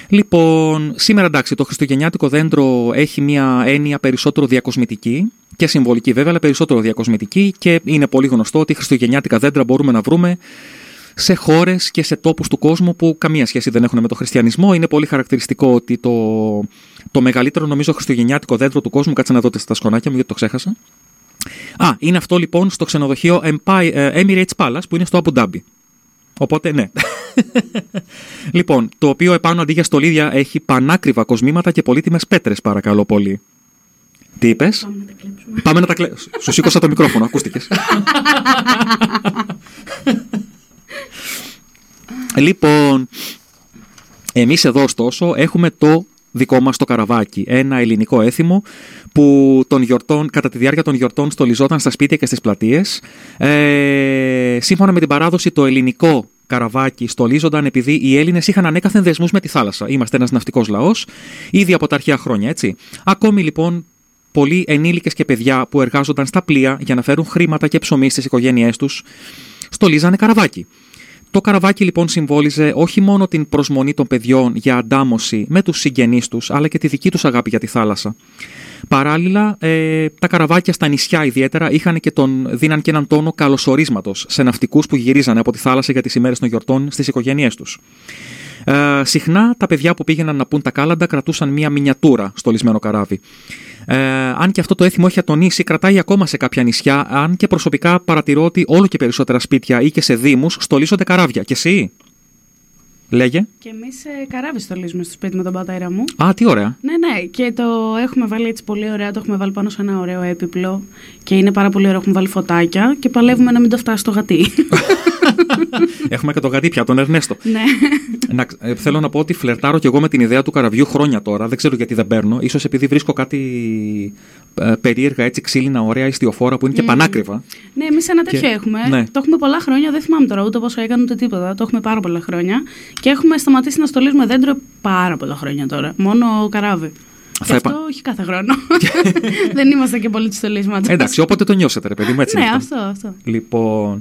Λοιπόν, σήμερα εντάξει, το χριστουγεννιάτικο δέντρο έχει μια έννοια περισσότερο διακοσμητική και συμβολική βέβαια, αλλά περισσότερο διακοσμητική και είναι πολύ γνωστό ότι χριστουγεννιάτικα δέντρα μπορούμε να βρούμε σε χώρες και σε τόπους του κόσμου που καμία σχέση δεν έχουν με το χριστιανισμό. Είναι πολύ χαρακτηριστικό ότι το, το μεγαλύτερο νομίζω χριστουγεννιάτικο δέντρο του κόσμου, κάτσε να δω στα σκονάκια μου γιατί το ξέχασα. Α, είναι αυτό λοιπόν στο ξενοδοχείο Empire, ε, Emirates Palace που είναι στο Abu Dhabi. Οπότε ναι. λοιπόν, το οποίο επάνω αντί για στολίδια έχει πανάκριβα κοσμήματα και πολύτιμες πέτρες, παρακαλώ πολύ. Τι είπες, Πάμε να τα κλέψουμε. Πάμε να τα κλέψουμε. Σου σήκωσα το μικρόφωνο, ακούστηκες. λοιπόν, εμείς εδώ ωστόσο έχουμε το δικό μας το καραβάκι. Ένα ελληνικό έθιμο που των γιορτών, κατά τη διάρκεια των γιορτών στολιζόταν στα σπίτια και στις πλατείες. Ε, σύμφωνα με την παράδοση το ελληνικό καραβάκι στολίζονταν επειδή οι Έλληνες είχαν ανέκαθεν δεσμούς με τη θάλασσα. Είμαστε ένας ναυτικός λαός, ήδη από τα αρχαία χρόνια, έτσι. Ακόμη λοιπόν πολλοί ενήλικες και παιδιά που εργάζονταν στα πλοία για να φέρουν χρήματα και ψωμί στις οικογένειές τους, στολίζανε καραβάκι. Το καραβάκι λοιπόν συμβόλιζε όχι μόνο την προσμονή των παιδιών για αντάμωση με τους συγγενείς τους, αλλά και τη δική τους αγάπη για τη θάλασσα. Παράλληλα, ε, τα καραβάκια στα νησιά ιδιαίτερα είχαν και τον, δίναν και έναν τόνο καλωσορίσματος σε ναυτικούς που γυρίζανε από τη θάλασσα για τις ημέρες των γιορτών στις οικογένειές τους. Ε, συχνά τα παιδιά που πήγαιναν να πούν τα κάλαντα κρατούσαν μία μινιατούρα στο λισμένο καράβι. Ε, αν και αυτό το έθιμο έχει ατονίσει, κρατάει ακόμα σε κάποια νησιά, αν και προσωπικά παρατηρώ ότι όλο και περισσότερα σπίτια ή και σε δήμους στολίζονται καράβια. Και εσύ, λέγε. Και εμείς καράβι στολίζουμε στο σπίτι με τον πατέρα μου. Α, τι ωραία. Ναι, ναι, και το έχουμε βάλει έτσι πολύ ωραία. Το έχουμε βάλει πάνω σε ένα ωραίο έπιπλο. Και είναι πάρα πολύ ωραίο. Έχουμε βάλει φωτάκια και παλεύουμε να μην το φτάσει στο γατί. Έχουμε και το γατί πια, τον Ερνέστο. ναι. Να, ε, θέλω να πω ότι φλερτάρω κι εγώ με την ιδέα του καραβιού χρόνια τώρα. Δεν ξέρω γιατί δεν παίρνω. σω επειδή βρίσκω κάτι ε, περίεργα, έτσι ξύλινα, ωραία ιστιοφόρα που είναι και πανάκριβα. Ναι, εμείς ένα τέτοιο Και- έχουμε. ναι. Το έχουμε πολλά χρόνια. Δεν θυμάμαι τώρα ούτε πόσο έκανε ούτε τίποτα. Το έχουμε πάρα πολλά χρόνια. Και έχουμε σταματήσει να στολίζουμε δέντρο πάρα πολλά χρόνια τώρα. Μόνο καράβι. Θα Και αυτό επα- όχι κάθε χρόνο. Δεν είμαστε και πολύ του στολίσματο. Εντάξει, όποτε το νιώσετε, ρε παιδί μου, έτσι. Ναι, είναι αυτό. αυτό, αυτό. Λοιπόν.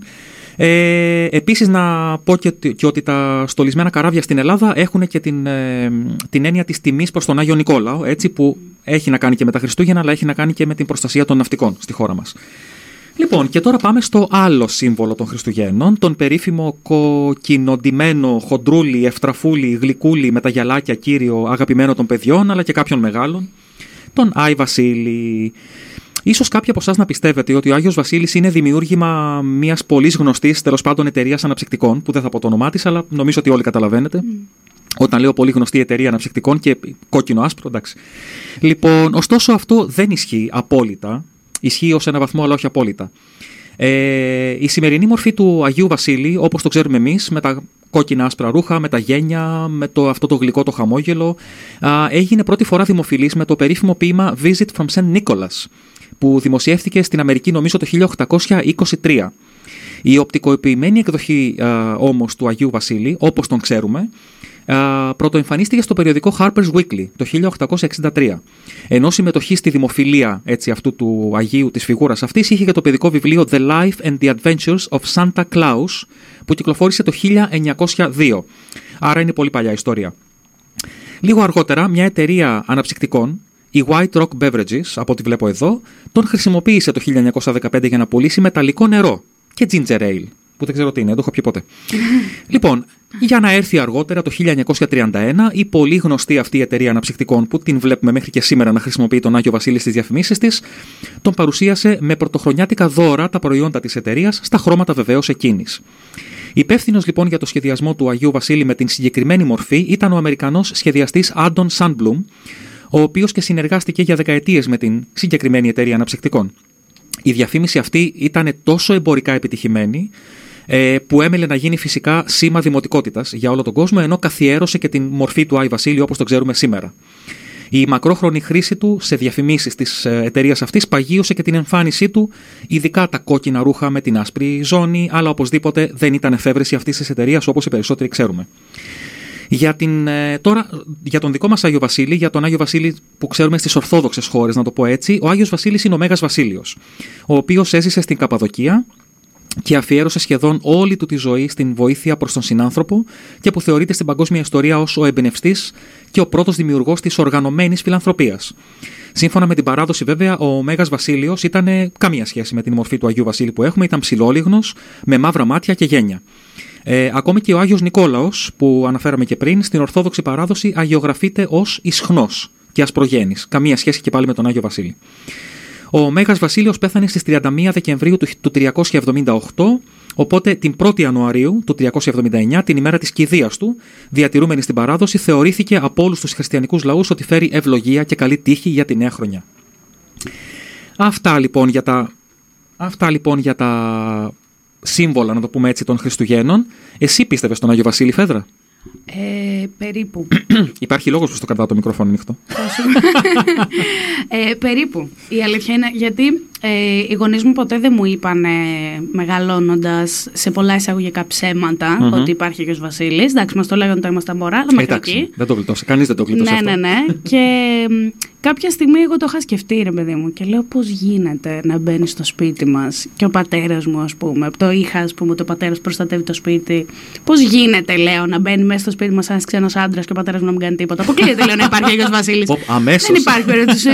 Ε, επίσης να πω και, ότι- και ότι τα στολισμένα καράβια στην Ελλάδα έχουν και την, ε, την έννοια της τιμής προς τον Άγιο Νικόλαο, έτσι που έχει να κάνει και με τα Χριστούγεννα, αλλά έχει να κάνει και με την προστασία των ναυτικών στη χώρα μας. Λοιπόν, και τώρα πάμε στο άλλο σύμβολο των Χριστουγέννων, τον περίφημο κοκκινοντημένο χοντρούλι, ευτραφούλι, γλυκούλι με τα γυαλάκια κύριο αγαπημένο των παιδιών, αλλά και κάποιων μεγάλων, τον Άι Βασίλη. Ίσως κάποιοι από εσάς να πιστεύετε ότι ο Άγιος Βασίλης είναι δημιούργημα μιας πολύ γνωστής, τέλος πάντων, εταιρείας αναψυκτικών, που δεν θα πω το όνομά της, αλλά νομίζω ότι όλοι καταλαβαίνετε. Όταν λέω πολύ γνωστή εταιρεία αναψυκτικών και κόκκινο άσπρο, εντάξει. Λοιπόν, ωστόσο αυτό δεν ισχύει απόλυτα. Ισχύει ως ένα βαθμό, αλλά όχι απόλυτα. Ε, η σημερινή μορφή του Αγίου Βασίλη, όπως το ξέρουμε εμείς, με τα κόκκινα άσπρα ρούχα, με τα γένια, με το, αυτό το γλυκό το χαμόγελο, α, έγινε πρώτη φορά δημοφιλής με το περίφημο ποίημα Visit from St. Nicholas, που δημοσιεύτηκε στην Αμερική νομίζω το 1823. Η οπτικοποιημένη εκδοχή α, όμως του Αγίου Βασίλη, όπως τον ξέρουμε, α, πρωτοεμφανίστηκε στο περιοδικό Harper's Weekly το 1863. Ενώ συμμετοχή στη δημοφιλία έτσι, αυτού του Αγίου της φιγούρας αυτής είχε και το παιδικό βιβλίο The Life and the Adventures of Santa Claus που κυκλοφόρησε το 1902. Άρα είναι πολύ παλιά ιστορία. Λίγο αργότερα, μια εταιρεία αναψυκτικών, η White Rock Beverages, από ό,τι βλέπω εδώ, τον χρησιμοποίησε το 1915 για να πουλήσει μεταλλικό νερό και ginger ale, που δεν ξέρω τι είναι, δεν το έχω πιει ποτέ. λοιπόν, για να έρθει αργότερα το 1931 η πολύ γνωστή αυτή η εταιρεία αναψυκτικών που την βλέπουμε μέχρι και σήμερα να χρησιμοποιεί τον Άγιο Βασίλη στις διαφημίσεις της, τον παρουσίασε με πρωτοχρονιάτικα δώρα τα προϊόντα της εταιρείας στα χρώματα βεβαίως εκείνης. Υπεύθυνος λοιπόν για το σχεδιασμό του Αγίου Βασίλη με την συγκεκριμένη μορφή ήταν ο Αμερικανός σχεδιαστής Άντων Σάνμπλουμ, ο οποίος και συνεργάστηκε για δεκαετίες με την συγκεκριμένη εταιρεία αναψυκτικών. Η διαφήμιση αυτή ήταν τόσο εμπορικά επιτυχημένη, ε, που έμελε να γίνει φυσικά σήμα δημοτικότητας για όλο τον κόσμο, ενώ καθιέρωσε και την μορφή του Άι Βασίλη όπως το ξέρουμε σήμερα. Η μακρόχρονη χρήση του σε διαφημίσεις της ε, εταιρείας αυτής παγίωσε και την εμφάνισή του, ειδικά τα κόκκινα ρούχα με την άσπρη ζώνη, αλλά οπωσδήποτε δεν ήταν εφεύρεση αυτής της εταιρείας όπως οι περισσότεροι ξέρουμε. Για, την, ε, τώρα, για τον δικό μας Άγιο Βασίλη, για τον Άγιο Βασίλη που ξέρουμε στις Ορθόδοξες χώρες, να το πω έτσι, ο Άγιος Βασίλης είναι ο Μέγας Βασίλειος, ο οποίος έζησε στην Καπαδοκία και αφιέρωσε σχεδόν όλη του τη ζωή στην βοήθεια προς τον συνάνθρωπο και που θεωρείται στην παγκόσμια ιστορία ως ο εμπνευστής και ο πρώτος δημιουργός της οργανωμένης φιλανθρωπίας. Σύμφωνα με την παράδοση, βέβαια, ο Μέγας Βασίλειος ήταν ε, καμία σχέση με την μορφή του Αγίου Βασίλη που έχουμε, ήταν ψηλόλιγνος, με μαύρα μάτια και γένια. Ε, ακόμη και ο Άγιος Νικόλαος, που αναφέραμε και πριν, στην Ορθόδοξη παράδοση αγιογραφείται ως ισχνός και ασπρογένης. Καμία σχέση και πάλι με τον Άγιο Βασίλη. Ο Μέγας Βασίλειος πέθανε στις 31 Δεκεμβρίου του του 378, οπότε την 1η Ιανουαρίου του 379, την ημέρα της κηδείας του, διατηρούμενη στην παράδοση, θεωρήθηκε από όλους τους χριστιανικούς λαούς ότι φέρει ευλογία και καλή τύχη για τη νέα χρονιά. Αυτά λοιπόν για τα, αυτά λοιπόν για τα σύμβολα, να το πούμε έτσι, των Χριστουγέννων. Εσύ πίστευες στον Άγιο Βασίλη Φέδρα; Ε, περίπου. Υπάρχει λόγος που στο κρατάω το μικρόφωνο ανοιχτό. ε, περίπου. Η αλήθεια είναι γιατί Ε, οι γονείς μου ποτέ δεν μου είπαν μεγαλώνοντας σε πολλά εισαγωγικά ψέματα Μμμ. ότι υπάρχει και ο Βασίλης. Εντάξει, μας το λέγανε όταν ήμασταν μωρά, αλλά μέχρι Εντάξει, εκεί. δεν το γλιτώσες. Κανείς δεν το γλιτώσε Ναι, αυτό. ναι, ναι. και μ, κάποια στιγμή εγώ το είχα σκεφτεί, ρε παιδί μου, και λέω πώς γίνεται να μπαίνει στο σπίτι μας και ο πατέρας μου, ας πούμε, το είχα, ας πούμε, το πατέρας προστατεύει το σπίτι. Πώς γίνεται, λέω, να μπαίνει μέσα στο σπίτι μας ένας ξένος άντρας και ο πατέρας μου να μην κάνει τίποτα. Αποκλείεται, λέω, να υπάρχει Άγιο Βασίλης. Πω, αμέσως. Δεν υπάρχει περίπτωση.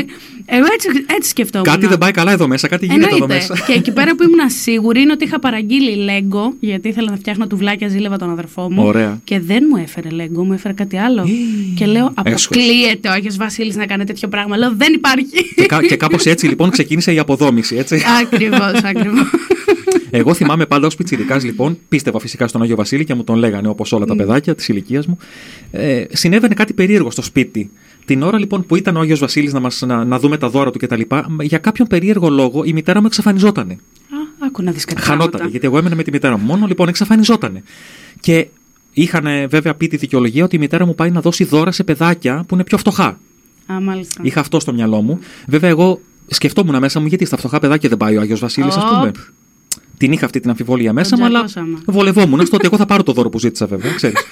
Εγώ έτσι, έτσι σκεφτόμουν. Κάτι δεν πάει καλά εδώ μέσα, κάτι γίνεται εδώ Εννοείται. μέσα. Και εκεί πέρα που ήμουν σίγουρη είναι ότι είχα παραγγείλει λέγκο, γιατί ήθελα να φτιάχνω τουβλάκια, ζήλευα τον αδερφό μου. Ωραία. Και δεν μου έφερε λέγκο, μου έφερε κάτι άλλο. και λέω, Έσχος. αποκλείεται ο Άγιος Βασίλης να κάνει τέτοιο πράγμα. Λέω, δεν υπάρχει. και, κα- και κάπως έτσι λοιπόν ξεκίνησε η αποδόμηση, έτσι. ακριβώς, ακριβώς. Εγώ θυμάμαι πάντα ως πιτσιρικάς, λοιπόν, πίστευα φυσικά στον Άγιο Βασίλη και μου τον λέγανε όπως όλα τα παιδάκια της ηλικίας μου. Ε, συνέβαινε κάτι περίεργο στο σπίτι. Την ώρα λοιπόν που ήταν ο Άγιος Βασίλης να, μας, να, να δούμε τα δώρα του κτλ., για κάποιον περίεργο λόγο η μητέρα μου εξαφανιζότανε. Α, άκου να δεις κάτι. Χανότανε, πράγματα. γιατί εγώ έμενα με τη μητέρα μου μόνο, λοιπόν εξαφανιζότανε. Και είχαν ε, βέβαια πει τη δικαιολογία ότι η μητέρα μου πάει να δώσει δώρα σε παιδάκια που είναι πιο φτωχά. Α, μάλιστα. Είχα αυτό στο μυαλό μου. Βέβαια, εγώ σκεφτόμουν μέσα μου γιατί στα φτωχά παιδάκια δεν πάει ο Άγιος Βασίλης, ας Οπ. πούμε. Την είχα αυτή την αμφιβολία μέσα Τον μου, αλλά τζακώσαμε. βολευόμουν στο ότι εγώ θα πάρω το δώρο που ζήτησα, βέβαια, ξέρεις.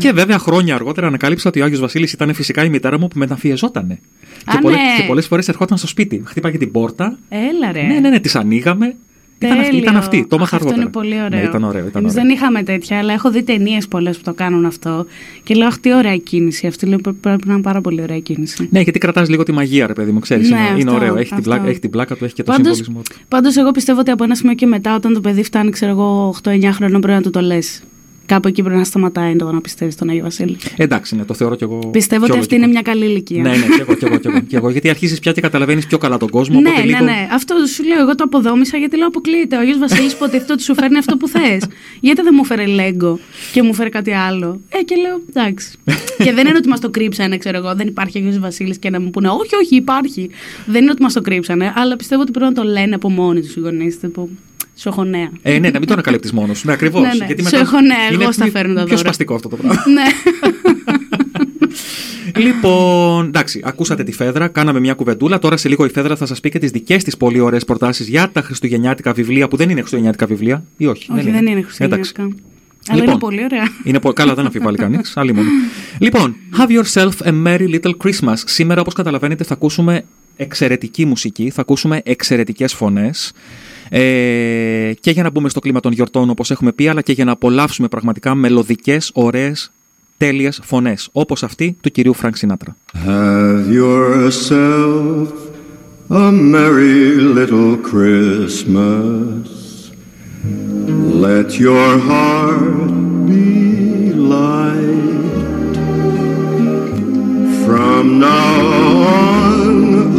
και βέβαια χρόνια αργότερα ανακάλυψα ότι ο Άγιος Βασίλης ήταν φυσικά η μητέρα μου που μεταφιεζότανε. Α, και, πολλές, ναι. και πολλές φορές ερχόταν στο σπίτι. Χτύπαγε την πόρτα. Έλα ρε. Ναι, ναι, ναι, τη ανοίγαμε. Ήταν αυτή, Τέλειο. ήταν αυτή. Το έμαθα Αχ, αργότερα. Αυτό είναι πολύ ωραίο. Ναι, ήταν ωραίο. Ήταν Εμείς ωραίο. δεν είχαμε τέτοια, αλλά έχω δει ταινίες πολλές που το κάνουν αυτό. Και λέω, Αχ, τι ωραία κίνηση. Αυτή λέω, πρέ- πρέπει να είναι πάρα πολύ ωραία κίνηση. Ναι, γιατί κρατάς λίγο τη μαγεία, ρε παιδί μου, ξέρεις. Ναι, είναι, είναι αυτό, ωραίο. Έχει την, αυτό. πλάκα, έχει την πλάκα του, έχει και το Πάντως, συμβολισμό του. πάντως εγώ πιστεύω ότι από ένα σημείο και μετά, όταν το παιδί φτάνει, ξέρω εγώ, 8-9 χρονών, πρέπει να του το λες. Κάπου εκεί πρέπει να σταματάει το να πιστεύεις στον Άγιο Βασίλη. Εντάξει, ναι, το θεωρώ κι εγώ. Πιστεύω πιο ότι αυτή λογικό. είναι μια καλή ηλικία. Ναι, ναι, κι εγώ, κι εγώ, κι εγώ, κι εγώ. Γιατί αρχίζεις πια και καταλαβαίνεις πιο καλά τον κόσμο. Ναι, οπότε ναι, λίγο... ναι. Αυτό σου λέω. Εγώ το αποδόμησα γιατί λέω αποκλείεται. Ο Άγιος Βασίλης υποτίθεται ότι σου φέρνει αυτό που θες. Γιατί δεν μου φέρε λέγκο και μου φέρε κάτι άλλο; Ε, και λέω εντάξει. και δεν είναι ότι μας το κρύψανε, ξέρω εγώ. Δεν υπάρχει Άγιος Βασίλης και να μου πούνε Όχι, όχι, υπάρχει. Δεν είναι ότι μας το κρύψανε, αλλά πιστεύω ότι πρέπει να το λένε από μόνοι τους οι γονείς. Τύπου, σου έχω νέα. Ε, ναι, να μην το ανακαλύπτεις μόνος σου. Ναι, ακριβώς. Ναι, ναι. Σου έχω νέα, εγώ στα φέρνω τα Πιο δώρα. σπαστικό αυτό το πράγμα. ναι. λοιπόν, εντάξει, ακούσατε τη Φέδρα, κάναμε μια κουβεντούλα. Τώρα σε λίγο η Φέδρα θα σας πει και τις δικές της πολύ ωραίες προτάσεις για τα χριστουγεννιάτικα βιβλία που δεν είναι χριστουγεννιάτικα βιβλία ή όχι. Όχι, δεν είναι Εντάξει. χριστουγεννιάτικα. Αλλά Λοιπόν. είναι πολύ ωραία. Είναι πολύ καλά, δεν αμφιβάλλει κανείς. Άλλη μόνο. Λοιπόν, Have yourself a merry little Christmas. Σήμερα, όπως καταλαβαίνετε, θα ακούσουμε εξαιρετική μουσική, θα ακούσουμε εξαιρετικές φωνές. Ε, και για να μπούμε στο κλίμα των γιορτών, όπως έχουμε πει, αλλά και για να απολαύσουμε πραγματικά μελωδικές, ωραίες, τέλειες φωνές. Όπως αυτή του κυρίου Φρανκ Σινάτρα. Have yourself a merry little Christmas. Let your heart be light. From now on,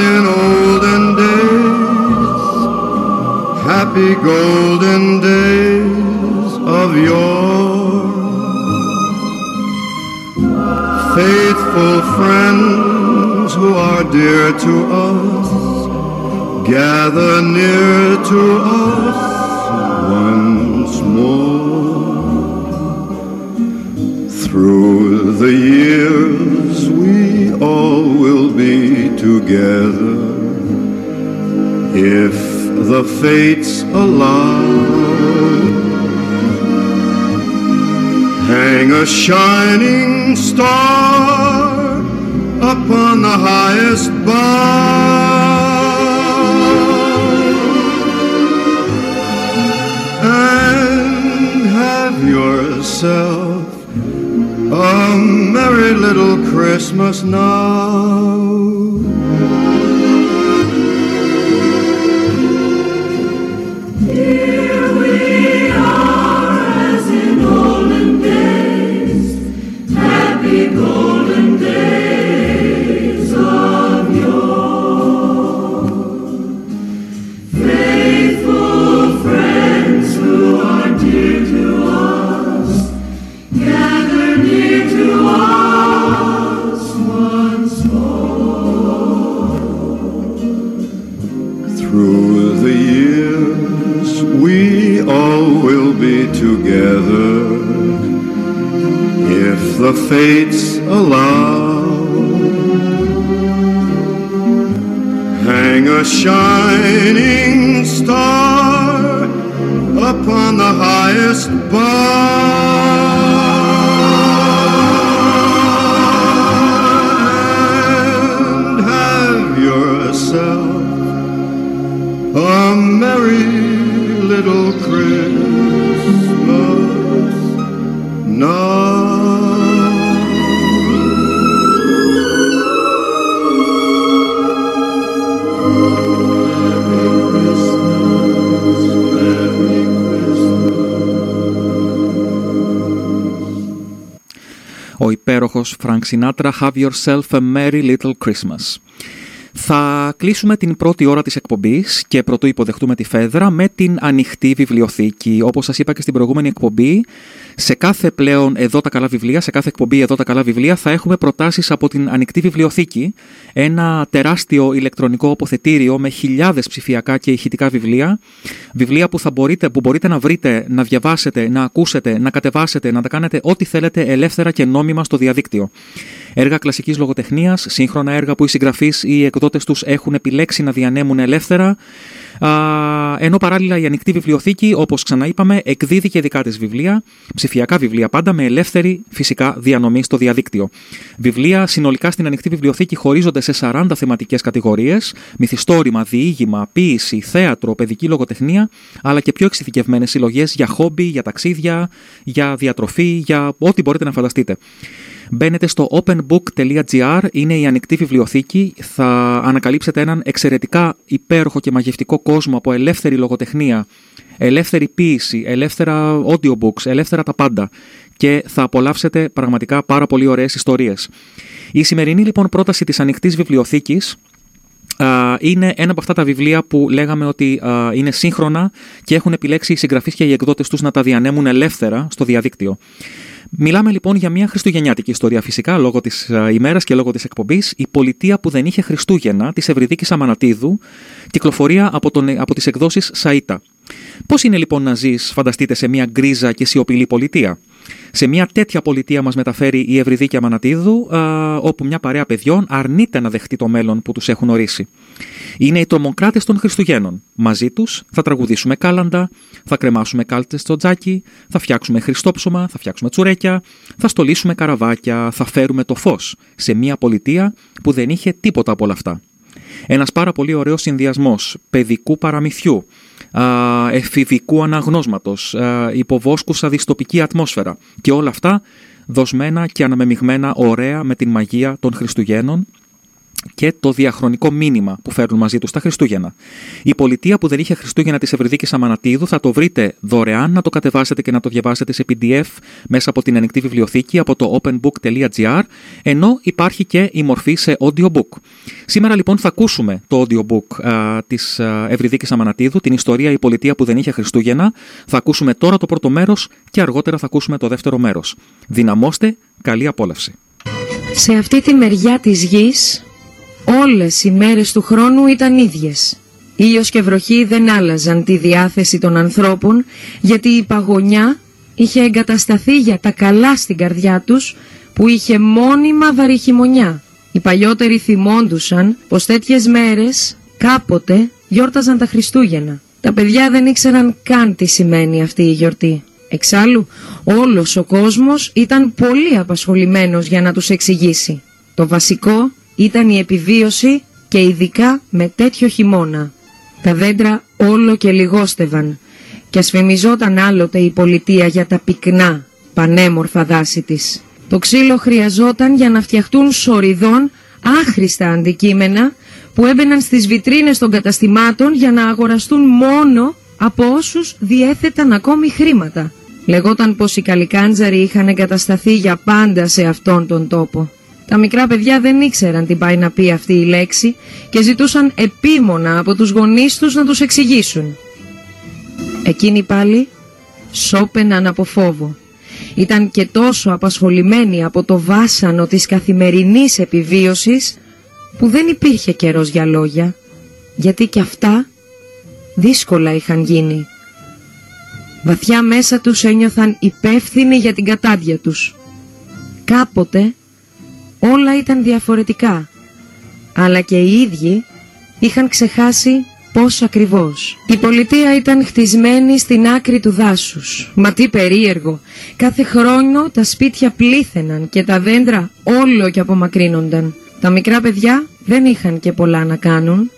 In olden days, happy golden days of yore. Faithful friends who are dear to us, gather near to us once more. Through the years, we all will be together if the fates allow. Hang a shining star upon the highest bough and have yourself a merry little Christmas now. Υπέροχος Frank Sinatra Have Yourself a Merry Little Christmas. Θα κλείσουμε την πρώτη ώρα της εκπομπής και πρωτού υποδεχτούμε τη Φέδρα με την ανοιχτή βιβλιοθήκη. Όπως σας είπα και στην προηγούμενη εκπομπή, σε κάθε πλέον εδώ τα καλά βιβλία, σε κάθε εκπομπή εδώ τα καλά βιβλία θα έχουμε προτάσεις από την ανοιχτή βιβλιοθήκη. Ένα τεράστιο ηλεκτρονικό αποθετήριο με χιλιάδες ψηφιακά και ηχητικά βιβλία. Βιβλία που, θα μπορείτε, που μπορείτε να βρείτε, να διαβάσετε, να ακούσετε, να κατεβάσετε, να τα κάνετε ό,τι θέλετε ελεύθερα και νόμιμα στο διαδίκτυο. Έργα κλασικής λογοτεχνίας, σύγχρονα έργα που οι συγγραφείς ή οι εκδότες τους έχουν επιλέξει να διανέμουν ελεύθερα. Α, ενώ παράλληλα η ανοιχτή βιβλιοθήκη, όπως ξαναείπαμε, εκδίδει και δικά της βιβλία, ψηφιακά βιβλία πάντα, με ελεύθερη φυσικά διανομή στο διαδίκτυο. Βιβλία συνολικά στην ανοιχτή βιβλιοθήκη χωρίζονται σε 40 θεματικές κατηγορίες, μυθιστόρημα, διήγημα, ποίηση, θέατρο, παιδική λογοτεχνία, αλλά και πιο εξειδικευμένες συλλογές για χόμπι, για ταξίδια, για διατροφή, για ό,τι μπορείτε να φανταστείτε. Μπαίνετε στο openbook.gr, είναι η ανοιχτή βιβλιοθήκη. Θα ανακαλύψετε έναν εξαιρετικά υπέροχο και μαγευτικό κόσμο από ελεύθερη λογοτεχνία, ελεύθερη ποίηση, ελεύθερα audiobooks, ελεύθερα τα πάντα. Και θα απολαύσετε πραγματικά πάρα πολύ ωραίες ιστορίες. Η σημερινή λοιπόν πρόταση της ανοιχτής βιβλιοθήκης α, είναι ένα από αυτά τα βιβλία που λέγαμε ότι α, είναι σύγχρονα και έχουν επιλέξει οι συγγραφείς και οι εκδότες τους να τα διανέμουν ελεύθερα στο διαδίκτυο. Μιλάμε λοιπόν για μια χριστουγεννιάτικη ιστορία φυσικά λόγω της ημέρας και λόγω της εκπομπής. Η πολιτεία που δεν είχε Χριστούγεννα της Ευρυδίκης Αμανατίδου, κυκλοφορία από, τον, από τις εκδόσεις Σαΐτα. Πώς είναι λοιπόν να ζεις, φανταστείτε, σε μια γκρίζα και σιωπηλή πολιτεία; Σε μια τέτοια πολιτεία μας μεταφέρει η Ευρυδίκη Αμανατίδου, α, όπου μια παρέα παιδιών αρνείται να δεχτεί το μέλλον που τους έχουν ορίσει. Είναι οι τρομοκράτες των Χριστουγέννων. Μαζί τους θα τραγουδήσουμε κάλαντα, θα κρεμάσουμε κάλτσε στο τζάκι, θα φτιάξουμε χριστόψωμα, θα φτιάξουμε τσουρέκια, θα στολίσουμε καραβάκια, θα φέρουμε το φως σε μια πολιτεία που δεν είχε τίποτα από όλα αυτά. Ένας πάρα πολύ ωραίος συνδυασμός παιδικού παραμυθιού, α, εφηβικού αναγνώσματος, α, υποβόσκουσα δυστοπική ατμόσφαιρα. Και όλα αυτά δοσμένα και αναμεμειγμένα ωραία με την μαγεία των Χριστουγέννων και το διαχρονικό μήνυμα που φέρνουν μαζί τους τα Χριστούγεννα. Η πολιτεία που δεν είχε Χριστούγεννα της Ευρυδίκης Αμανατίδου θα το βρείτε δωρεάν να το κατεβάσετε και να το διαβάσετε σε PDF μέσα από την ανοιχτή βιβλιοθήκη από το openbook.gr, ενώ υπάρχει και η μορφή σε audiobook. Σήμερα λοιπόν θα ακούσουμε το audiobook α, της Ευρυδίκης Αμανατίδου, την ιστορία Η πολιτεία που δεν είχε Χριστούγεννα. Θα ακούσουμε τώρα το πρώτο μέρος και αργότερα θα ακούσουμε το δεύτερο μέρος. Δυναμώστε, καλή απόλαυση. Σε αυτή τη μεριά της γης όλες οι μέρες του χρόνου ήταν ίδιες. Ήλιος και βροχή δεν άλλαζαν τη διάθεση των ανθρώπων γιατί η παγωνιά είχε εγκατασταθεί για τα καλά στην καρδιά τους που είχε μόνιμα βαρυχημονιά. Οι παλιότεροι θυμόντουσαν πως τέτοιες μέρες κάποτε γιόρταζαν τα Χριστούγεννα. Τα παιδιά δεν ήξεραν καν τι σημαίνει αυτή η γιορτή. Εξάλλου, όλος ο κόσμος ήταν πολύ απασχολημένος για να τους εξηγήσει. Το βασικό ήταν η επιβίωση και ειδικά με τέτοιο χειμώνα. Τα δέντρα όλο και λιγόστευαν και ασφεμιζόταν άλλοτε η πολιτεία για τα πυκνά, πανέμορφα δάση της. Το ξύλο χρειαζόταν για να φτιαχτούν σοριδών άχρηστα αντικείμενα που έμπαιναν στις βιτρίνες των καταστημάτων για να αγοραστούν μόνο από όσους διέθεταν ακόμη χρήματα. Λεγόταν πως οι καλικάντζαροι είχαν εγκατασταθεί για πάντα σε αυτόν τον τόπο. Τα μικρά παιδιά δεν ήξεραν τι πάει να πει αυτή η λέξη και ζητούσαν επίμονα από τους γονείς τους να τους εξηγήσουν. Εκείνοι πάλι σώπαιναν από φόβο. Ήταν και τόσο απασχολημένοι από το βάσανο της καθημερινής επιβίωσης που δεν υπήρχε καιρός για λόγια, γιατί και αυτά δύσκολα είχαν γίνει. Βαθιά μέσα τους ένιωθαν υπεύθυνοι για την κατάδια τους. κάποτε όλα ήταν διαφορετικά, αλλά και οι ίδιοι είχαν ξεχάσει πώς ακριβώς. Η πολιτεία ήταν χτισμένη στην άκρη του δάσους. Μα τι περίεργο. Κάθε χρόνο τα σπίτια πλήθαιναν και τα δέντρα όλο και απομακρύνονταν. Τα μικρά παιδιά δεν είχαν και πολλά να κάνουν.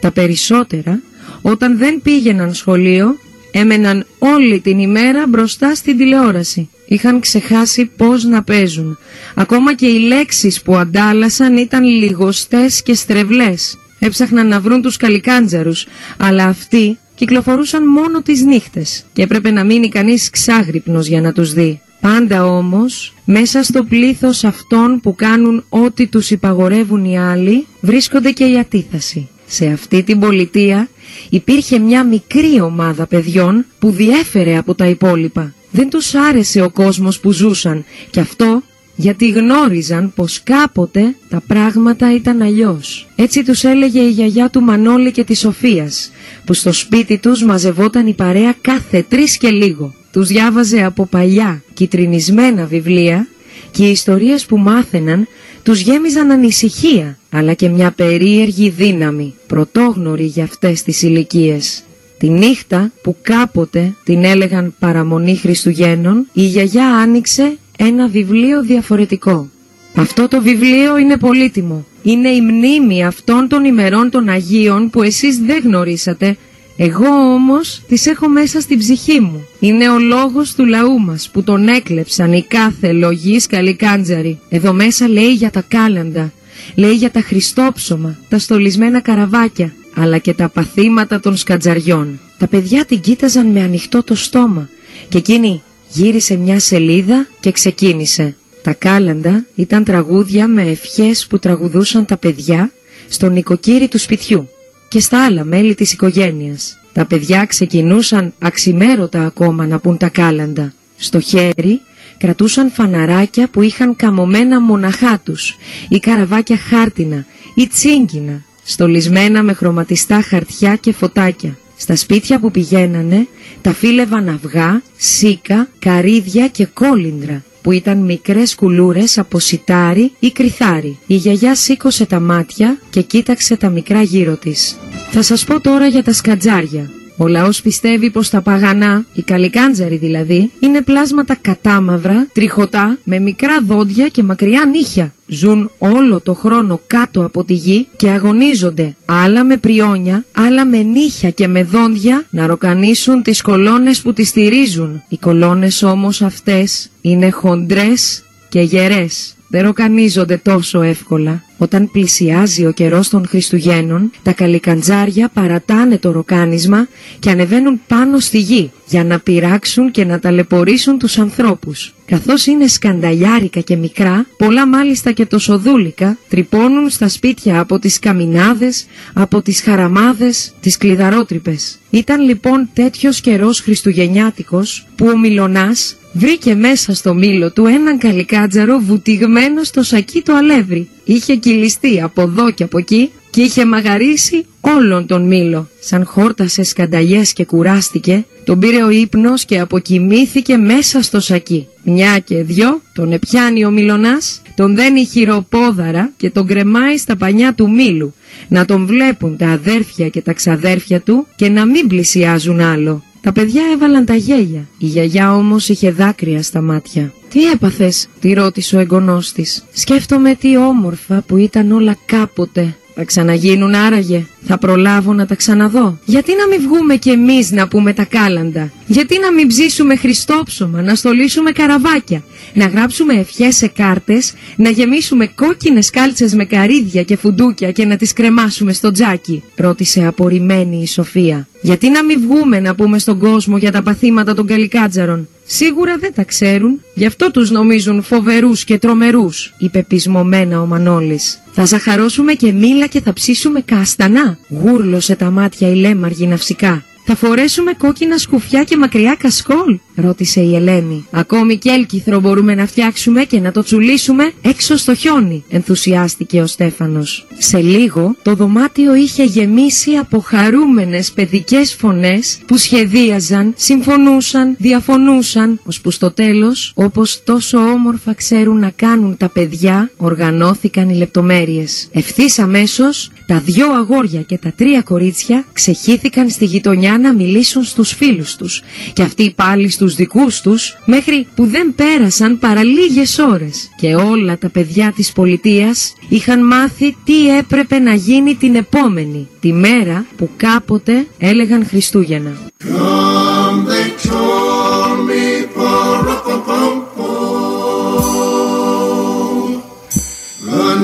Τα περισσότερα, όταν δεν πήγαιναν σχολείο, έμεναν όλη την ημέρα μπροστά στην τηλεόραση. Είχαν ξεχάσει πώς να παίζουν. Ακόμα και οι λέξεις που αντάλλασαν ήταν λιγοστές και στρεβλές. Έψαχναν να βρουν τους καλικάντζαρους, αλλά αυτοί κυκλοφορούσαν μόνο τις νύχτες και έπρεπε να μείνει κανείς ξάγρυπνος για να τους δει. Πάντα όμως, μέσα στο πλήθος αυτών που κάνουν ό,τι τους υπαγορεύουν οι άλλοι, βρίσκονται και η αντίθεση. Σε αυτή την πολιτεία υπήρχε μια μικρή ομάδα παιδιών που διέφερε από τα υπόλοιπα. Δεν τους άρεσε ο κόσμος που ζούσαν και αυτό γιατί γνώριζαν πως κάποτε τα πράγματα ήταν αλλιώς. Έτσι τους έλεγε η γιαγιά του Μανώλη και της Σοφίας, που στο σπίτι τους μαζευόταν η παρέα κάθε τρεις και λίγο. Τους διάβαζε από παλιά, κυτρινισμένα βιβλία και οι ιστορίες που μάθαιναν τους γέμιζαν ανησυχία, αλλά και μια περίεργη δύναμη, πρωτόγνωρη για αυτές τις ηλικίες. Τη νύχτα που κάποτε την έλεγαν παραμονή Χριστουγέννων, η γιαγιά άνοιξε ένα βιβλίο διαφορετικό. Αυτό το βιβλίο είναι πολύτιμο. Είναι η μνήμη αυτών των ημερών των Αγίων που εσείς δεν γνωρίσατε. Εγώ όμως τις έχω μέσα στην ψυχή μου. Είναι ο λόγος του λαού μας που τον έκλεψαν οι κάθε λογής καλικάντζαροι. Εδώ μέσα λέει για τα κάλαντα, λέει για τα χριστόψωμα, τα στολισμένα καραβάκια, αλλά και τα παθήματα των σκατζαριών. Τα παιδιά την κοίταζαν με ανοιχτό το στόμα και εκείνη Γύρισε μια σελίδα και ξεκίνησε. Τα κάλαντα ήταν τραγούδια με ευχές που τραγουδούσαν τα παιδιά στον νοικοκύρη του σπιτιού και στα άλλα μέλη της οικογένειας. Τα παιδιά ξεκινούσαν αξιμέρωτα ακόμα να πούν τα κάλαντα. Στο χέρι κρατούσαν φαναράκια που είχαν καμωμένα μοναχά τους ή καραβάκια χάρτινα ή τσίγκινα στολισμένα με χρωματιστά χαρτιά και φωτάκια. Στα σπίτια που πηγαίνανε τα φύλευαν αυγά, σίκα, καρύδια και κόλυντρα που ήταν μικρές κουλούρες από σιτάρι ή κρυθάρι. Η γιαγιά σήκωσε τα μάτια και κοίταξε τα μικρά γύρω της. Θα σας πω τώρα για τα σκατζάρια. Ο λαός πιστεύει πως τα παγανά, οι καλικάντζαροι δηλαδή, είναι πλάσματα κατάμαυρα, τριχωτά, με μικρά δόντια και μακριά νύχια. Ζουν όλο το χρόνο κάτω από τη γη και αγωνίζονται άλλα με πριόνια, άλλα με νύχια και με δόντια να ροκανίσουν τις κολόνες που τις στηρίζουν. Οι κολόνες όμως αυτές είναι χοντρές και γερές δεν ροκανίζονται τόσο εύκολα. Όταν πλησιάζει ο καιρός των Χριστουγέννων, τα καλικαντζάρια παρατάνε το ροκάνισμα και ανεβαίνουν πάνω στη γη για να πειράξουν και να ταλαιπωρήσουν τους ανθρώπους. Καθώς είναι σκανταλιάρικα και μικρά, πολλά μάλιστα και τοσοδούλικα, τρυπώνουν στα σπίτια από τις καμινάδες, από τις χαραμάδες, τις κλειδαρότρυπες. Ήταν λοιπόν τέτοιος καιρός χριστουγεννιάτικος που ο Μιλονάς βρήκε μέσα στο μήλο του έναν καλικάτζαρο βουτυγμένο στο σακί του αλεύρι. Είχε κυλιστεί από εδώ και από εκεί και είχε μαγαρίσει όλον τον μήλο. Σαν χόρτασε σκανταλιές και κουράστηκε, τον πήρε ο ύπνος και αποκοιμήθηκε μέσα στο σακί. Μια και δυο τον επιάνει ο μιλονάς, τον δένει χειροπόδαρα και τον κρεμάει στα πανιά του μήλου. Να τον βλέπουν τα αδέρφια και τα ξαδέρφια του και να μην πλησιάζουν άλλο. Τα παιδιά έβαλαν τα γέλια. Η γιαγιά όμως είχε δάκρυα στα μάτια. «Τι έπαθες» τη ρώτησε ο εγγονός της. «Σκέφτομαι τι όμορφα που ήταν όλα κάποτε. Θα ξαναγίνουν άραγε. Θα προλάβω να τα ξαναδώ. Γιατί να μην βγούμε κι εμείς να πούμε τα κάλαντα; Γιατί να μην ψήσουμε χριστόψωμα, να στολίσουμε καραβάκια; Να γράψουμε ευχές σε κάρτες, να γεμίσουμε κόκκινες κάλτσες με καρύδια και φουντούκια και να τις κρεμάσουμε στο τζάκι. Ρώτησε απορριμμένη η Σοφία. Γιατί να μην βγούμε να πούμε στον κόσμο για τα παθήματα των καλικάτζαρων; Σίγουρα δεν τα ξέρουν, γι' αυτό τους νομίζουν φοβερούς και τρομερούς, είπε πεισμωμένα ο Μανώλης. Θα ζαχαρώσουμε και μήλα και θα ψήσουμε κάστανα, γούρλωσε τα μάτια η λέμαργη ναυσικά. Θα φορέσουμε κόκκινα σκουφιά και μακριά κασκόλ, ρώτησε η Ελένη. Ακόμη και έλκυθρο μπορούμε να φτιάξουμε και να το τσουλήσουμε έξω στο χιόνι, ενθουσιάστηκε ο Στέφανος. Σε λίγο το δωμάτιο είχε γεμίσει από χαρούμενες παιδικές φωνές που σχεδίαζαν, συμφωνούσαν, διαφωνούσαν, ώσπου στο τέλος, όπως τόσο όμορφα ξέρουν να κάνουν τα παιδιά, οργανώθηκαν οι λεπτομέρειες. Ευθύς αμέσως, τα δυο αγόρια και τα τρία κορίτσια ξεχύθηκαν στη γειτονιά να μιλήσουν στους φίλους τους και αυτοί πάλι στους δικούς τους μέχρι που δεν πέρασαν παρά λίγες ώρες και όλα τα παιδιά της πολιτείας είχαν μάθει τι έπρεπε να γίνει την επόμενη, τη μέρα που κάποτε έλεγαν Χριστούγεννα. Come, they told me,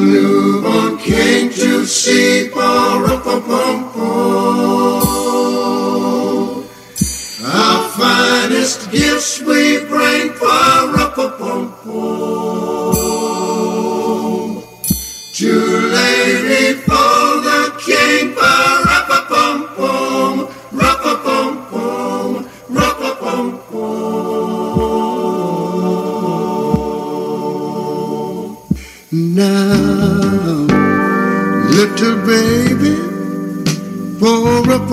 newborn king to see Barapapam.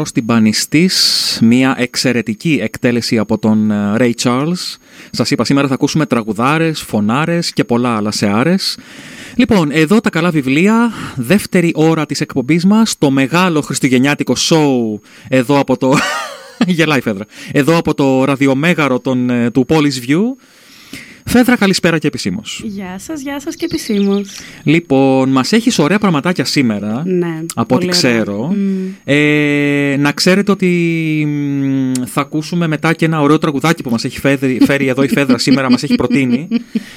Ο μικρός τυμπανιστής, μια εξαιρετική εκτέλεση από τον ε, Ray Charles. Σας είπα σήμερα θα ακούσουμε τραγουδάρες, φωνάρες και πολλά άλλα σε άρες. Λοιπόν, εδώ τα καλά βιβλία, δεύτερη ώρα της εκπομπής μας, το μεγάλο χριστουγεννιάτικο show εδώ από το... Γελάει η Φέδρα. Εδώ από το ραδιομέγαρο των, ε, του Police View. Φέδρα, καλησπέρα και επισήμως. Γεια σας, γεια σας και επισήμως. Λοιπόν, μας έχεις ωραία πραγματάκια σήμερα. Ναι, από ό,τι πολύ ξέρω. ωραία. Μμ. Ε, να ξέρετε ότι μ, θα ακούσουμε μετά και ένα ωραίο τραγουδάκι που μας έχει φέρει, φέρει εδώ η Φέδρα σήμερα, μας έχει προτείνει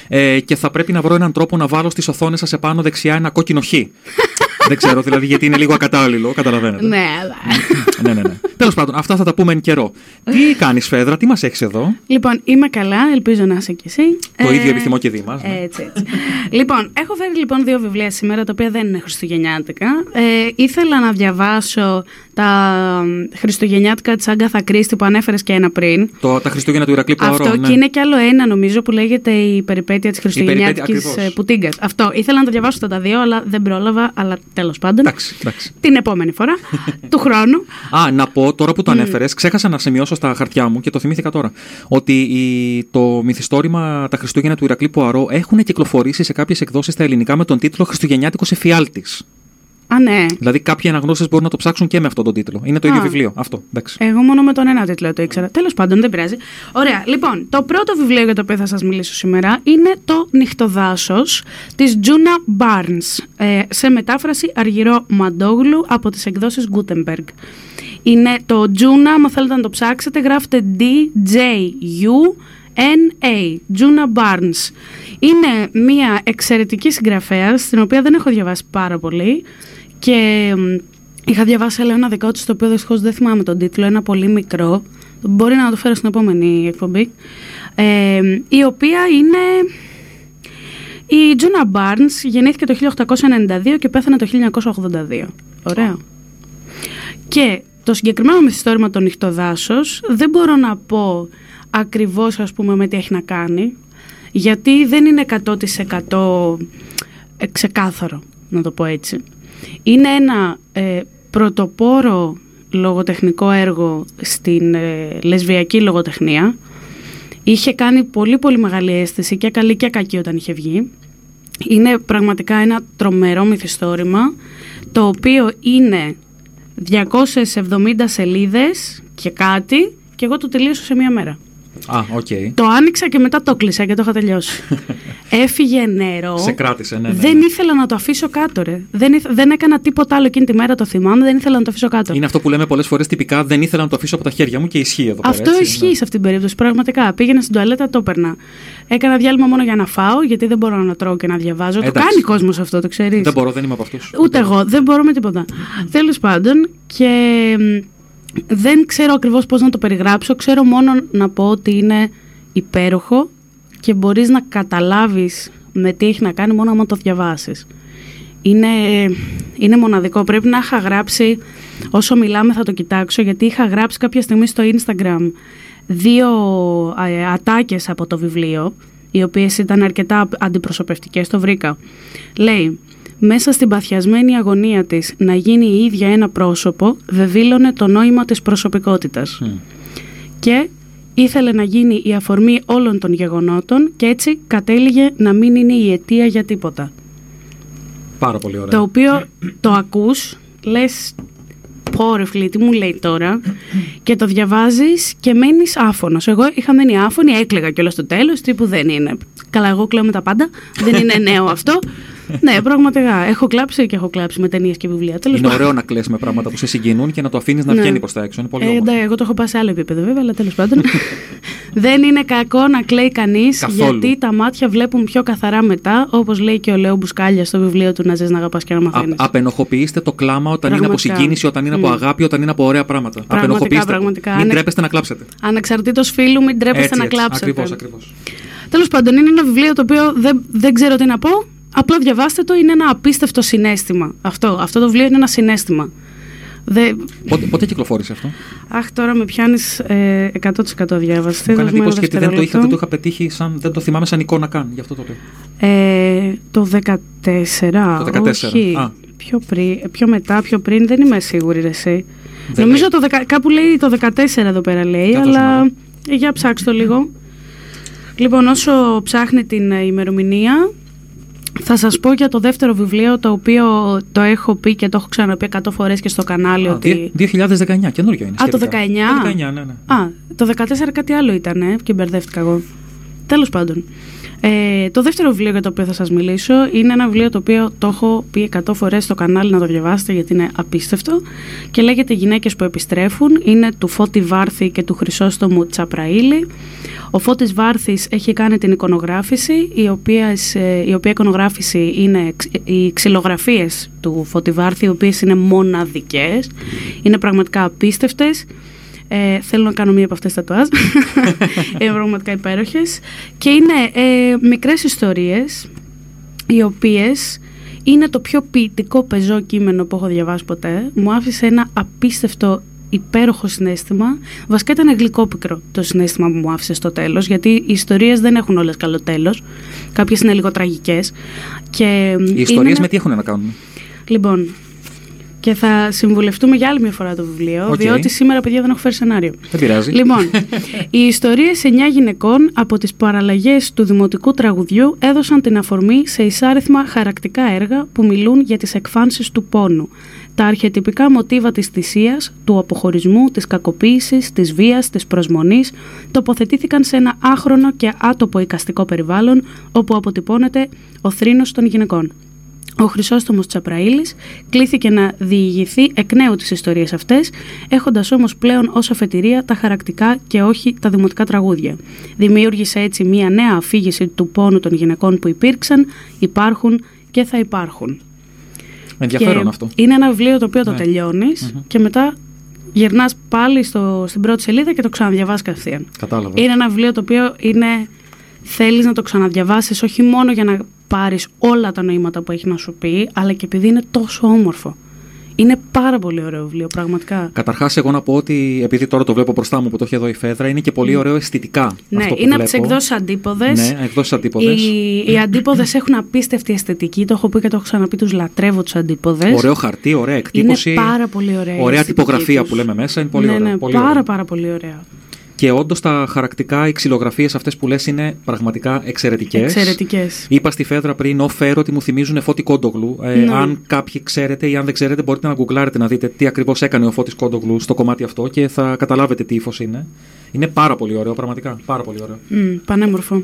ε, και θα πρέπει να βρω έναν τρόπο να βάλω στις οθόνες σας επάνω δεξιά ένα κόκκινο χ. Δεν ξέρω δηλαδή γιατί είναι λίγο ακατάλληλο, καταλαβαίνετε. Ναι, αλλά. ναι, ναι. ναι. Τέλος πάντων, αυτά θα τα πούμε εν καιρό. Τι κάνεις Φέδρα, τι μας έχεις εδώ; Λοιπόν, είμαι καλά, ελπίζω να είσαι κι εσύ. Το Ε, ίδιο επιθυμώ και δει μας, ναι. Έτσι, έτσι. λοιπόν, έχω φέρει λοιπόν δύο βιβλία σήμερα, τα οποία δεν είναι χριστουγεννιάτικα. Ε, ήθελα να διαβάσω τα μ, χριστουγεννιάτικα της Άγκαθα Κρίστη που ανέφερες και ένα πριν. Το, τα Χριστούγεννα του Ηρακλή Πουαρό. Αυτό ναι. και είναι κι άλλο ένα νομίζω που λέγεται η περιπέτεια της χριστουγεννιάτικης ακριβώς. ε, πουτίγκας. Αυτό, ήθελα να τα διαβάσω αυτά τα δύο, αλλά δεν πρόλαβα, αλλά τέλος πάντων. Εντάξει, εντάξει. Την επόμενη φορά, του χρόνου. Α, να πω τώρα που το ανέφερες, ξέχασα να σημειώσω στα χαρτιά μου και το θυμήθηκα τώρα. Ότι η, το μυθιστόρημα Τα Χριστούγεννα του Ηρακλή Πουαρό έχουν κυκλοφορήσει σε κάποιες εκδόσεις στα ελληνικά με τον τίτλο Χριστουγεννιάτικος Εφιάλτης. Α, ναι. Δηλαδή κάποιοι αναγνώστες μπορούν να το ψάξουν και με αυτόν τον τίτλο. Είναι το ίδιο Α. βιβλίο. Αυτό. Εντάξει. Εγώ μόνο με τον ένα τίτλο το ήξερα. Τέλος πάντων, δεν πειράζει. Ωραία. Λοιπόν, το πρώτο βιβλίο για το οποίο θα σας μιλήσω σήμερα είναι το Νυχτοδάσος της Τζούνα Barnes. Ε, σε μετάφραση Αργυρό Μαντόγλου από τις εκδόσεις Gutenberg. Είναι το Τζούνα, αν θέλετε να το ψάξετε, γράφετε D-J-U-N-A. Τζούνα Barnes. Είναι μια εξαιρετική συγγραφέα, την οποία δεν έχω διαβάσει πάρα πολύ. Και μ, είχα διαβάσει άλλο ένα δικό της, το οποίο δυστυχώς δεν θυμάμαι τον τίτλο, ένα πολύ μικρό. Μπορεί να το φέρω στην επόμενη εκπομπή. Ε, η οποία είναι... Η Τζούνα Barnes γεννήθηκε το 1892 και πέθανε το 1982. Ωραία. Και το συγκεκριμένο μυθιστόρημα το νυχτοδάσος δεν μπορώ να πω ακριβώς ας πούμε με τι έχει να κάνει γιατί δεν είναι 100% ε, ξεκάθαρο να το πω έτσι. Είναι ένα ε, πρωτοπόρο λογοτεχνικό έργο στην ε, λεσβιακή λογοτεχνία. Είχε κάνει πολύ πολύ μεγάλη αίσθηση και καλή και κακή όταν είχε βγει. Είναι πραγματικά ένα τρομερό μυθιστόρημα το οποίο είναι 270 σελίδες και κάτι και εγώ το τελείωσα σε μία μέρα. Α, οκ. Το άνοιξα και μετά το κλείσα και το είχα τελειώσει. Έφυγε νερό. Σε κράτησε, ναι, ναι, Δεν ναι. ήθελα να το αφήσω κάτω, ρε. Δεν, ήθε- δεν έκανα τίποτα άλλο εκείνη τη μέρα, το θυμάμαι. Δεν ήθελα να το αφήσω κάτω. Είναι αυτό που λέμε πολλές φορές τυπικά δεν ήθελα να το αφήσω από τα χέρια μου και ισχύει εδώ πέρα. Αυτό έτσι, ισχύει ναι. σε αυτήν την περίπτωση. Πραγματικά. Πήγαινα στην τουαλέτα, το έπαιρνα. Έκανα διάλειμμα μόνο για να φάω, γιατί δεν μπορώ να τρώω και να διαβάζω. Το Εντάξει. κάνει κόσμος αυτό, το ξέρεις. Δεν μπορώ, δεν είμαι από αυτούς. Ούτε εγώ, δεν μπορώ με τίποτα. Τέλος πάντων, και μ, δεν ξέρω ακριβώς πώς να το περιγράψω. Ξέρω μόνο να πω ότι είναι υπέροχο και μπορείς να καταλάβεις με τι έχει να κάνει μόνο άμα το διαβάσεις. Είναι, είναι μοναδικό. Πρέπει να είχα γράψει, όσο μιλάμε θα το κοιτάξω, γιατί είχα γράψει κάποια στιγμή στο Instagram δύο ε, ατάκες από το βιβλίο, οι οποίες ήταν αρκετά αντιπροσωπευτικές, το βρήκα. Λέει, μέσα στην παθιασμένη αγωνία της να γίνει η ίδια ένα πρόσωπο, βεβήλωνε το νόημα της προσωπικότητας. Και ήθελε να γίνει η αφορμή όλων των γεγονότων και έτσι κατέληγε να μην είναι η αιτία για τίποτα. Πάρα πολύ ωραία. Το οποίο το ακούς, λες πω ρε φίλε, τι μου λέει τώρα και το διαβάζεις και μένεις άφωνος. Εγώ είχα μένει άφωνη, έκλαιγα κιόλας στο τέλος, τύπου δεν είναι. Καλά, εγώ κλαίω με τα πάντα, δεν είναι νέο αυτό. Ναι, πραγματικά, έχω κλάψει και έχω κλάψει με ταινίες και βιβλία. Τέλος Είναι πάντων. ωραίο να κλαις με πράγματα που σε συγκινούν και να το αφήνεις να Ναι. βγαίνει προς τα έξω. Είναι πολύ Ε, όμορφο. εντάξει, εγώ το έχω πάει σε άλλο επίπεδο βέβαια, αλλά τέλος πάντων. δεν είναι κακό να κλαίει κανείς, Καθόλου. γιατί τα μάτια βλέπουν πιο καθαρά μετά, όπως λέει και ο Λέο Μπουσκάλια στο βιβλίο του Να ζεις να αγαπάς και να Α- μαθαίνει. απενοχοποιήστε το κλάμα όταν είναι από Πραγματικά. συγκίνηση, όταν είναι από Μμ. αγάπη, όταν είναι από ωραία πράγματα. Απενοχοποιήστε. το. πραγματικά. Μην Ανε- τρέπεστε να κλάψετε. Ανεξαρτήτως φίλου, μην τρέπεστε να κλάψετε. Ακριβώς, ακριβώς. Τέλος πάντων, είναι ένα βιβλίο το οποίο δεν, δεν ξέρω τι να πω. Απλά διαβάστε το, είναι ένα απίστευτο συνέστημα. Αυτό, αυτό το βιβλίο είναι ένα συνέστημα. Δε... Πότε, πότε κυκλοφόρησε αυτό; Αχ, τώρα με πιάνεις ε, 100% διάβαση. Μου κάνει Δώσ' μου ένα εντύπωση γιατί δεν το, είχα, δευτερόλεπτο. δεν το είχα πετύχει, σαν, δεν το θυμάμαι σαν εικόνα καν. Γι' αυτό το λέω. Ε, το 14. Το 14. Όχι. Α. Πιο, πριν, πιο μετά, πιο πριν, δεν είμαι σίγουρη ρε, εσύ. Δεν Νομίζω λέει. το δεκα- κάπου λέει το 14 εδώ πέρα λέει, Για δώσε αλλά μου, ε, για ψάξτε το λίγο. Λοιπόν, όσο ψάχνει την ε, ημερομηνία, θα σας πω για το δεύτερο βιβλίο, το οποίο το έχω πει και το έχω ξαναπεί 100 φορές και στο κανάλι Α, ότι... 2019, καινούριο είναι. Α, το σχετικά. 19. Το 19, ναι, ναι. Α, το 14 κάτι άλλο ήταν ε, και μπερδεύτηκα εγώ. Τέλος πάντων. Ε, το δεύτερο βιβλίο για το οποίο θα σας μιλήσω είναι ένα βιβλίο το οποίο το έχω πει 100 φορές στο κανάλι να το διαβάσετε γιατί είναι απίστευτο και λέγεται «Γυναίκες που επιστρέφουν». Είναι του Φώτη Βάρθη και του Χρυσόστομου Τσαπραήλη. Ο Φώτης Βάρθης έχει κάνει την εικονογράφηση, η οποίας, ε, η οποία εικονογράφηση είναι ξ- οι ξυλογραφίες του Φώτη Βάρθη, οι οποίες είναι μοναδικές, είναι πραγματικά απίστευτες. Ε, θέλω να κάνω μία από αυτές τα τατουάζ. είναι πραγματικά υπέροχες. Και είναι ε, μικρές ιστορίες, οι οποίες είναι το πιο ποιητικό πεζό κείμενο που έχω διαβάσει ποτέ. Μου άφησε ένα απίστευτο υπέροχο συνέστημα. Βασικά ήταν γλυκόπικρο το συνέστημα που μου άφησε στο τέλος, γιατί οι ιστορίες δεν έχουν όλες καλό τέλος. Κάποιες είναι λίγο τραγικές. Και Οι είναι ιστορίες ένα- με τι έχουν να κάνουν. Λοιπόν, και θα συμβουλευτούμε για άλλη μια φορά το βιβλίο, Οκ. διότι σήμερα, παιδιά, δεν έχω φέρει σενάριο. Δεν πειράζει. Λοιπόν, οι ιστορίες εννιά γυναικών από τις παραλλαγές του δημοτικού τραγουδιού έδωσαν την αφορμή σε ισάριθμα χαρακτικά έργα που μιλούν για τις εκφάνσεις του πόνου. Τα αρχετυπικά μοτίβα της θυσίας, του αποχωρισμού, της κακοποίησης, της βίας, της προσμονής τοποθετήθηκαν σε ένα άχρονο και άτοπο οικαστικό περιβάλλον όπου αποτυπώνεται ο θρήνος των γυναικών. Ο Χρυσόστομος Τσαπραήλης κλήθηκε να διηγηθεί εκ νέου τις ιστορίες αυτές, έχοντας όμως πλέον ως αφετηρία τα χαρακτικά και όχι τα δημοτικά τραγούδια. Δημιούργησε έτσι μία νέα αφήγηση του πόνου των γυναικών που υπήρξαν, υπάρχουν και θα υπάρχουν. Ενδιαφέρον και αυτό. Είναι ένα βιβλίο το οποίο το Ναι. τελειώνεις και μετά γυρνάς πάλι στο, στην πρώτη σελίδα και το ξαναδιαβάζεις κατευθείαν. Κατάλαβα. Είναι ένα βιβλίο το οποίο είναι, θέλεις να το ξαναδιαβάσεις όχι μόνο για να πάρεις όλα τα νοήματα που έχει να σου πει, αλλά και επειδή είναι τόσο όμορφο. Είναι πάρα πολύ ωραίο βιβλίο, πραγματικά. Καταρχάς, εγώ να πω ότι επειδή τώρα το βλέπω μπροστά μου που το έχει εδώ η Φέδρα, είναι και πολύ ωραίο αισθητικά. Ναι, αυτό που είναι από τις βλέπω. εκδόσεις αντίποδες. Ναι, εκδόσεις αντίποδες. Οι, οι αντίποδες έχουν απίστευτη αισθητική. Το έχω πει και το έχω ξαναπεί. Τους λατρεύω τους αντίποδες. Ωραίο χαρτί, ωραία εκτύπωση. Είναι πάρα πολύ ωραία. η Ωραία αισθητική τυπογραφία τους. που λέμε μέσα. Είναι πολύ ναι, ωραία. Ναι, πολύ πάρα, ωραία. πάρα πολύ ωραία. Και όντως τα χαρακτικά, οι ξυλογραφίε αυτές που λες είναι πραγματικά εξαιρετικές. Εξαιρετικές. Είπα στη Φέδρα πριν off-air ότι μου θυμίζουν Φώτη Κόντογλου. Ε, Ναι. Αν κάποιοι ξέρετε ή αν δεν ξέρετε, μπορείτε να γκουγκλάρετε να δείτε τι ακριβώς έκανε ο Φώτης Κόντογλου στο κομμάτι αυτό και θα καταλάβετε τι ύφος είναι. Είναι πάρα πολύ ωραίο, πραγματικά. Πάρα πολύ ωραίο. Μμ, πανέμορφο.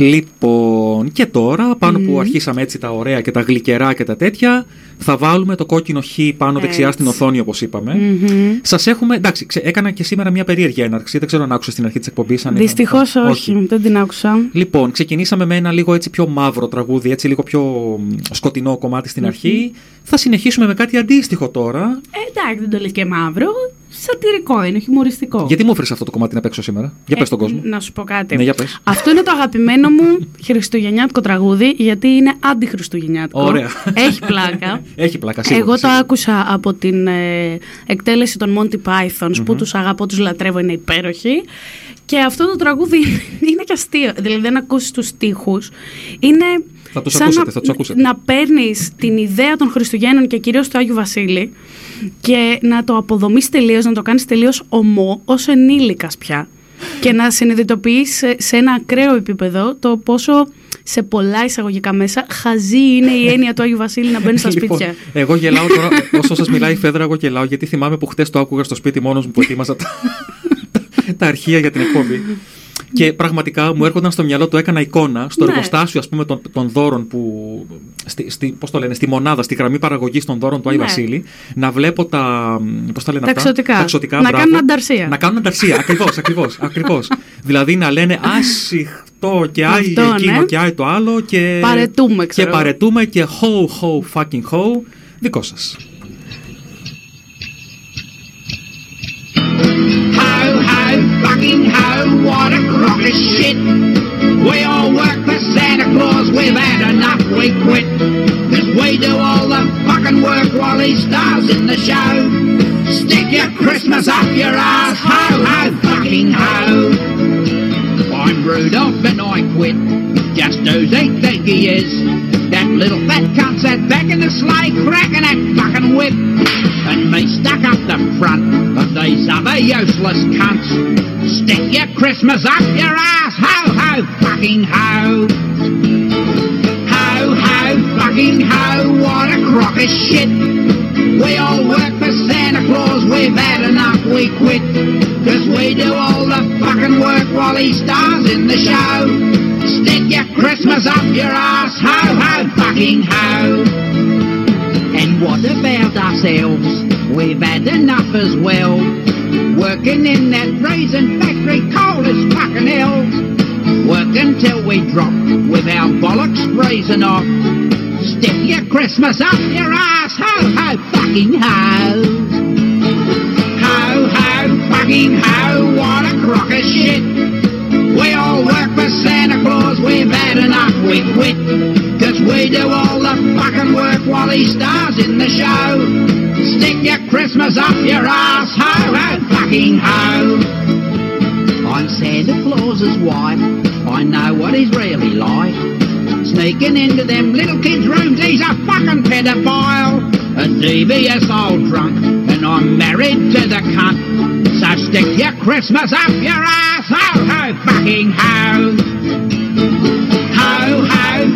Λοιπόν, και τώρα, πάνω που αρχίσαμε έτσι τα ωραία και τα γλυκερά και τα τέτοια, θα βάλουμε το κόκκινο χ πάνω δεξιά Έτσι. στην οθόνη, όπως είπαμε. Μμμ. Σας έχουμε. Εντάξει, ξε- έκανα και σήμερα μια περίεργη έναρξη. Δεν ξέρω αν άκουσα στην αρχή της εκπομπής. Δυστυχώς όχι. δεν την άκουσα. Λοιπόν, ξεκινήσαμε με ένα λίγο έτσι πιο μαύρο τραγούδι, έτσι λίγο πιο μ, σκοτεινό κομμάτι στην αρχή. Θα συνεχίσουμε με κάτι αντίστοιχο τώρα. Ε, εντάξει, δεν το λες και μαύρο. Σατυρικό είναι, χιουμοριστικό. Γιατί μου έφερες αυτό το κομμάτι να παίξω σήμερα; Για πες Ε, τον κόσμο. Να σου πω κάτι. Ναι, για πες. Αυτό είναι το αγαπημένο μου χριστουγεννιάτικο τραγούδι, γιατί είναι αντιχριστουγεννιάτικο. Ωραία. Έχει πλάκα. Έχει πλάκα, σίγουρα. Εγώ το σίγουρα. άκουσα από την ε, εκτέλεση των Monty Pythons που τους αγαπώ, τους λατρεύω, είναι υπέροχοι. Και αυτό το τραγούδι είναι και αστείο. Δηλαδή δεν ακούσεις τους στίχους. Είναι Θα τους σαν ακούσετε, να, θα τους ακούσετε. να παίρνεις την ιδέα των Χριστουγέννων και κυρίως του Άγιου Βασίλη και να το αποδομείς τελείως, να το κάνεις τελείως ομό ως ενήλικας πια. Και να συνειδητοποιείς σε, σε ένα ακραίο επίπεδο το πόσο σε πολλά εισαγωγικά μέσα χαζή είναι η έννοια του Άγιου Βασίλη να μπαίνεις στα Λοιπόν, σπίτια. εγώ γελάω τώρα, όσο σας μιλάει η Φέδρα, εγώ γελάω γιατί θυμάμαι που χτες το άκουγα στο σπίτι μόνος μου που ετοίμαζα τα, τα αρχεία για την εκπομπή. Και πραγματικά μου έρχονταν στο μυαλό του, έκανα εικόνα στο Ναι. εργοστάσιο ας πούμε, των, των δώρων που. Στη, στη, πώς το λένε, στη μονάδα, στη γραμμή παραγωγής των δώρων του Άι Ναι. Βασίλη, να βλέπω τα. Πώς τα λένε Τα αυτά; εξωτικά. Τα εξωτικά, Να μπράβο. κάνουν ανταρσία. Να κάνουν ανταρσία. Ακριβώς, ακριβώς. Ακριβώς. δηλαδή να λένε άσυχτό και άι Αυτό, εκείνο ναι. και άι το άλλο. Και Παρετούμε, Και ξέρω. παρετούμε και ho ho fucking ho. Δικό σας. Fucking ho, what a crock of shit. We all work for Santa Claus, we've had enough, we quit. Cause we do all the fucking work while he stars in the show. Stick your Christmas up your ass, ho, ho, fucking ho. I'm Rudolph and I quit, just who they think he is. That Little fat cunt sat back in the sleigh, cracking that fucking whip. And me stuck up the front these other useless cunts. Stick your Christmas up your ass, ho ho fucking ho. Ho ho fucking ho, what a crock of shit. We all work for Santa Claus, we've had enough, we quit. Cause we do all the fucking work while he stars in the show. Stick your Christmas up your ass, ho ho fucking ho. And what about ourselves? We've had enough as well. Working in that freezing factory cold as fucking hell. Working till we drop with our bollocks freezing off. Stick your Christmas up your ass, ho ho fucking ho. Ho ho fucking ho, what a crock of shit. We all work for Santa Claus, we've had enough, we quit. Cause we do all the fucking work while he stars in the show. Stick your Christmas up your ass, ho ho fucking ho. I'm Santa Claus's wife, I know what he's really like. Sneaking into them little kids' rooms, he's a fucking pedophile. A devious old drunk, and I'm married to the cunt. So stick your Christmas up your ass, ho ho fucking ho.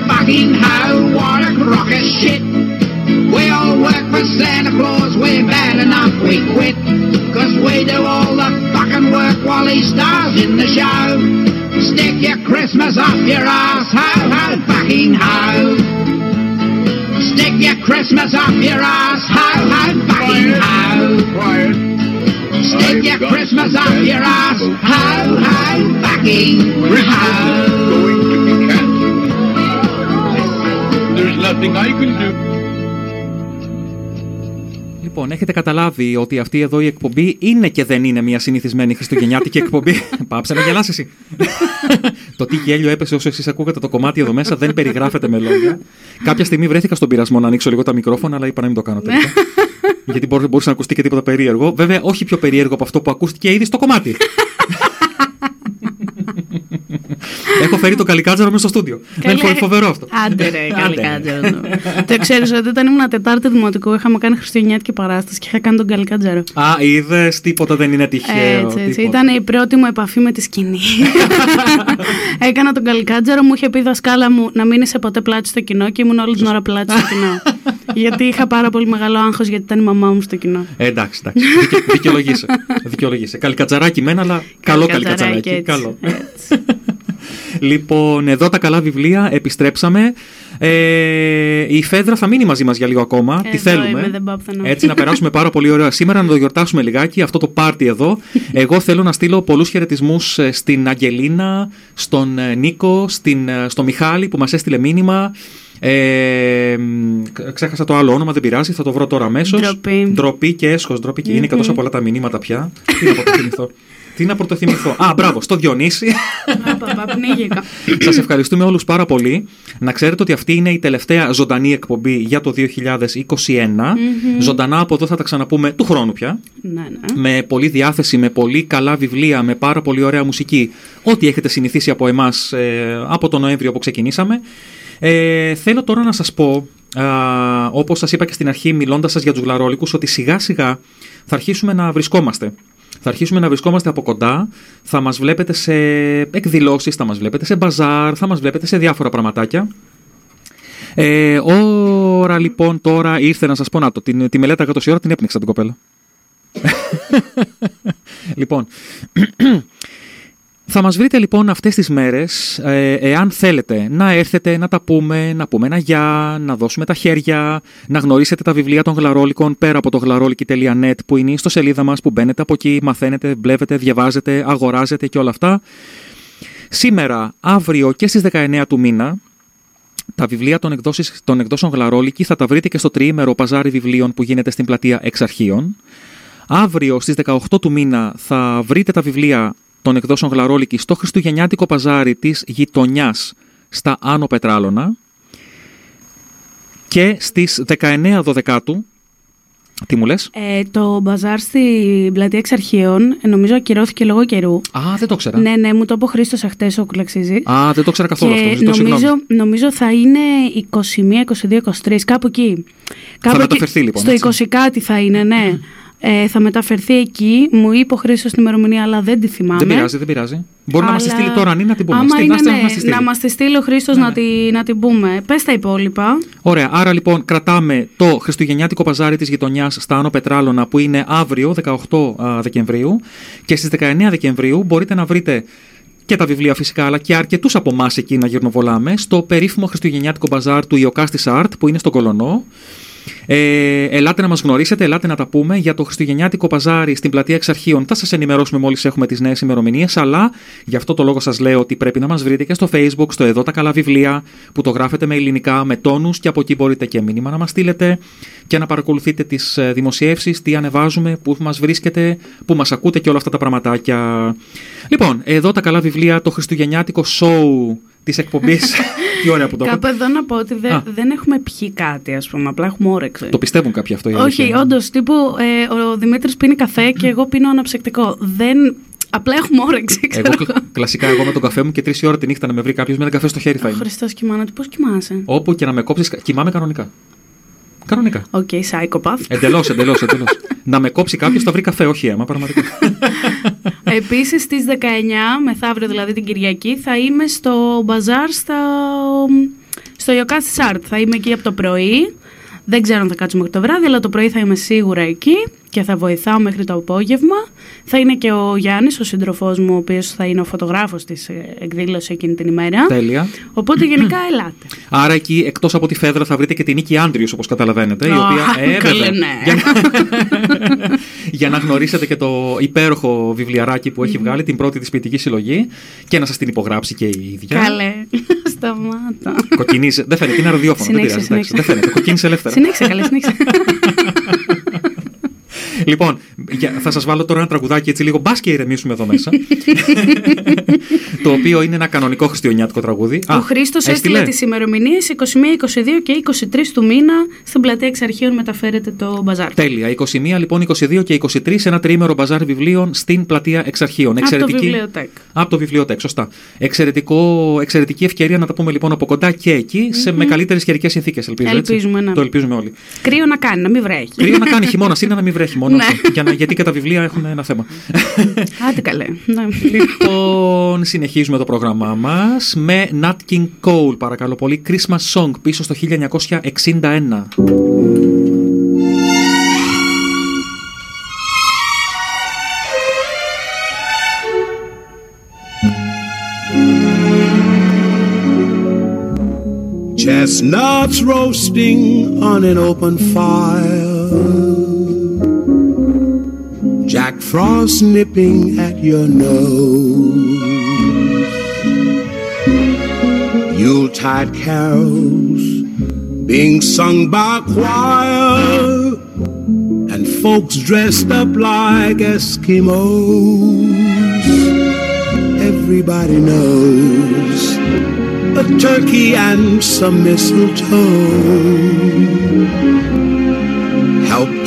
Fucking ho, what a crock of shit. We all work for Santa Claus, we've had enough, we quit. Cause we do all the fucking work while he stars in the show. Stick your Christmas up your ass, ho ho fucking ho. Stick your Christmas up your ass, ho ho fucking ho. Quiet. Stick I've your Christmas up your ass, ho ho fucking ho. There's nothing I can do. Λοιπόν, έχετε καταλάβει ότι αυτή εδώ η εκπομπή είναι και δεν είναι μια συνηθισμένη χριστουγεννιάτικη εκπομπή; Πάψε να γελάς εσύ. το τι γέλιο έπεσε όσο εσείς ακούγατε το κομμάτι εδώ μέσα δεν περιγράφεται με λόγια. Κάποια στιγμή βρέθηκα στον πειρασμό να ανοίξω λίγο τα μικρόφωνα, αλλά είπα να μην το κάνω τελικά. Γιατί μπορεί- μπορούσε να ακουστεί και τίποτα περίεργο. Βέβαια, όχι πιο περίεργο από αυτό που ακούστηκε ήδη στο κομμάτι. Έχω φέρει το καλικάτζαρο μέσα στο στούντιο. Δεν είναι φοβερό αυτό. Άντε ρε, καλή Άντε, ρε. κάτζαρο. Το ξέρεις ότι όταν ήμουν Τετάρτη Δημοτικού είχαμε κάνει χριστουγεννιάτικη παράσταση και είχα κάνει τον καλή κάτζαρο. Α, είδες, τίποτα δεν είναι τυχαίο. Έτσι, έτσι. τίποτα. Ήταν η πρώτη μου επαφή με τη σκηνή. Έκανα τον καλικάτζαρο, μου είχε πει η δασκάλα μου να μην είσαι ποτέ πλάτη στο κοινό και ήμουν όλη την ώρα πλάτη στο κοινό. γιατί είχα πάρα πολύ μεγάλο άγχος γιατί ήταν η μαμά μου στο κοινό. Ε, εντάξει, εντάξει. Δικαι, δικαιολογείσαι. δικαιολογείσαι. Καλικατσαράκι μένα, αλλά καλό καλικατσαράκι. έτσι, Καλό. έτσι. Λοιπόν, εδώ τα καλά βιβλία, επιστρέψαμε. Ε, η Φέδρα θα μείνει μαζί μας για λίγο ακόμα. Τι Εδώ θέλουμε; είμαι, δεν πάω πουθενά. Έτσι, να περάσουμε πάρα πολύ ωραία σήμερα, να το γιορτάσουμε λιγάκι αυτό το πάρτι εδώ. Εγώ θέλω να στείλω πολλούς χαιρετισμούς στην Αγγελίνα, στον ε, Νίκο, στην, ε, στο Μιχάλη που μας έστειλε μήνυμα. Ε, μ, ξέχασα το άλλο όνομα, δεν πειράζει, θα το βρω τώρα αμέσως. Ντροπή. Ντροπή και έσχος. Ντροπή και είναι και τόσο πολλά τα μηνύματα πια. Τι να πρωτοθυμηθώ. Τι να πρωτοθυμηθώ. Α, μπράβο, στο Διονύση. Παπα, πνίγηκα. Σας ευχαριστούμε όλους πάρα πολύ. Να ξέρετε ότι αυτή είναι η τελευταία ζωντανή εκπομπή για το 2021. Ζωντανά από εδώ θα τα ξαναπούμε του χρόνου πια. ναι, ναι. Με πολλή διάθεση, με πολύ καλά βιβλία, με πάρα πολύ ωραία μουσική. Ό,τι έχετε συνηθίσει από εμάς από τον Νοέμβριο που ξεκινήσαμε. Ε, θέλω τώρα να σας πω, α, όπως σας είπα και στην αρχή μιλώντας σας για τους γλαρόλικους, ότι σιγά σιγά θα αρχίσουμε να βρισκόμαστε. Θα αρχίσουμε να βρισκόμαστε από κοντά, θα μας βλέπετε σε εκδηλώσεις, θα μας βλέπετε σε μπαζάρ, θα μας βλέπετε σε διάφορα πραγματάκια. Ε, ώρα λοιπόν τώρα ήρθε να σας πω, να το, την, τη μελέτα για τόση ώρα την έπνιξα την κοπέλα. λοιπόν, θα μας βρείτε λοιπόν αυτές τις μέρες, ε, εάν θέλετε να έρθετε να τα πούμε, να πούμε ένα γεια, να δώσουμε τα χέρια, να γνωρίσετε τα βιβλία των γλαρόλικων πέρα από το γλαρόλικη.net που είναι στο σελίδα μας που μπαίνετε από εκεί, μαθαίνετε, βλέπετε, διαβάζετε, αγοράζετε και όλα αυτά. Σήμερα, αύριο και στις 19 του μήνα, τα βιβλία των, εκδόσεις, των εκδόσεων Γλαρόλικη θα τα βρείτε και στο τριήμερο παζάρι βιβλίων που γίνεται στην πλατεία Εξαρχείων. Αύριο στις 18 του μήνα θα βρείτε τα βιβλία των εκδόσεων Γλαρόλικης στο Χριστουγεννιάτικο παζάρι της γειτονιάς στα Άνω Πετράλωνα. Και στις 19 Δωδεκάτου Τι μου λες; Ε, το μπαζάρ στην πλατεία εξ αρχείων ε, νομίζω ακυρώθηκε λόγω καιρού. Α, δεν το ξέρα. Ναι, ναι, μου το είπε ο Χρήστος εχθές ο Κουλαξίζη. Α, δεν το ξέρα καθόλου αυτό. Και Ζητώ συγγνώμη. νομίζω, νομίζω θα είναι 21, 22, 23, κάπου εκεί. Κάπου εκεί- μεταφερθεί, λοιπόν, Στο έτσι. 20 κάτι θα είναι, ναι. Ε, θα μεταφερθεί εκεί. Μου είπε ο Χρήστο την ημερομηνία, αλλά δεν τη θυμάμαι. Δεν πειράζει, δεν πειράζει. Μπορεί να μας τη Αλλά- στείλει τώρα, αν είναι να την πούμε. Άμα Στη- είναι, να στείλει, ναι, να στη στείλει. να μας τη στείλει ο Χρήστος να, τη, να την πούμε. Πες τα υπόλοιπα. Ωραία, άρα λοιπόν κρατάμε το Χριστουγεννιάτικο παζάρι της γειτονιάς στα Άνω Πετράλωνα που είναι αύριο 18 α, Δεκεμβρίου και στις 19 Δεκεμβρίου μπορείτε να βρείτε και τα βιβλία φυσικά αλλά και αρκετούς από εμάς εκεί να γυρνοβολάμε στο περίφημο Χριστουγεννιάτικο παζάρ του Ιωκάστης Art που είναι στον Κολονό. Ε, ελάτε να μας γνωρίσετε, ελάτε να τα πούμε για το Χριστουγεννιάτικο παζάρι στην πλατεία Εξαρχείων. Θα σας ενημερώσουμε μόλις έχουμε τις νέες ημερομηνίες, αλλά γι' αυτό το λόγο σας λέω ότι πρέπει να μας βρείτε και στο Facebook, στο Εδώ τα καλά βιβλία, που το γράφετε με ελληνικά, με τόνους και από εκεί μπορείτε και μήνυμα να μας στείλετε και να παρακολουθείτε τις ε, δημοσιεύσεις, τι ανεβάζουμε, πού μας βρίσκετε, πού μας ακούτε και όλα αυτά τα πραγματάκια. Λοιπόν, εδώ τα καλά βιβλία, το Χριστουγεννιάτικο show της εκπομπής. τι ωραία που το Κάπου είπα. εδώ να πω ότι δε- Α. δεν έχουμε πιει κάτι, ας πούμε. Απλά έχουμε όρεξη. Το πιστεύουν κάποιοι αυτό. η αλήθεια Όχι, είναι. όντως. Τύπου ε, ο Δημήτρης πίνει καφέ και εγώ πίνω αναψυκτικό. Δεν. Απλά έχουμε όρεξη, ξέρω Εγώ, κλα- κλασικά, εγώ με τον καφέ μου και τρεις ώρα τη νύχτα να με βρει κάποιος με ένα καφέ στο χέρι θα Ο είμαι. Χριστός και η μάνα του, πώς κοιμάσαι; Όπου και να με κόψεις, κοιμάμαι κανονικά. Κανονικά. Οκ, psychopath. Εντελώς, εντελώς, εντελώς. να με κόψει κάποιος θα βρει καφέ, όχι αίμα, πραγματικά. Επίσης στις 19, μεθαύριο δηλαδή την Κυριακή, θα είμαι στο μπαζάρ στα... στο Iokasti's Art. Θα είμαι εκεί από το πρωί. Δεν ξέρω αν θα κάτσω μέχρι το βράδυ, αλλά το πρωί θα είμαι σίγουρα εκεί και θα βοηθάω μέχρι το απόγευμα. Θα είναι και ο Γιάννης, ο σύντροφός μου, ο οποίος θα είναι ο φωτογράφος της εκδήλωσης εκείνη την ημέρα. Τέλεια. Οπότε γενικά ελάτε. Άρα εκεί εκτός από τη Φέδρα θα βρείτε και την Νίκη Άντριους, όπως καταλαβαίνετε. η Α, οποία. Ε, καλέ, βέβαια. ναι. Για, να... για να γνωρίσετε και το υπέροχο βιβλιαράκι που έχει βγάλει, την πρώτη της ποιητική συλλογή και να σας την υπογράψει και η ίδια. Καλέ. Σταμάτα. Κοκκινίζει. Δεν φαίνεται, είναι ραδιόφωνο. δεν Συνέχισε, πειράζει, εντάξει, συνέχισε. Δεν φαίνεται. Κοκκίνησε ελεύθερα. Συνέχισε, καλέ, συνέχισε. Λοιπόν, για- θα σας βάλω τώρα ένα τραγουδάκι έτσι λίγο. Μπας και ηρεμήσουμε εδώ μέσα. το οποίο είναι ένα κανονικό χριστιανιάτικο τραγούδι. Ο Χρήστος έστειλε τις ημερομηνίες 21, 22 και 23 του μήνα στην πλατεία εξ αρχείων μεταφέρεται το μπαζάρ. Τέλεια. 21 λοιπόν, 22 και 23 σε ένα τριήμερο μπαζάρ βιβλίων στην πλατεία Εξαρχείων. Από το βιβλιοτέκ. Από το βιβλιοτέκ, σωστά. Εξαιρετικό, εξαιρετική ευκαιρία να τα πούμε λοιπόν από κοντά και εκεί, σε, με καλύτερες καιρικές συνθήκες, ελπίζω. έτσι. Ελπίζουμε, ναι. Το ελπίζουμε όλοι. Κρύο να κάνει, να μην βρέχει. Κρύο να κάνει χειμώνα, είναι να μην βρέχει μόνο. Ναι. αυτό. Για να, γιατί και τα βιβλία έχουν ένα θέμα. Άντε καλέ. Ναι. λοιπόν, συνεχίζουμε το πρόγραμμά μας με Nat King Cole, παρακαλώ πολύ. Christmas Song πίσω στο 1961. Chestnuts roasting on an open fire. Jack Frost nipping at your nose. Yuletide carols being sung by choir. And folks dressed up like Eskimos. Everybody knows a turkey and some mistletoe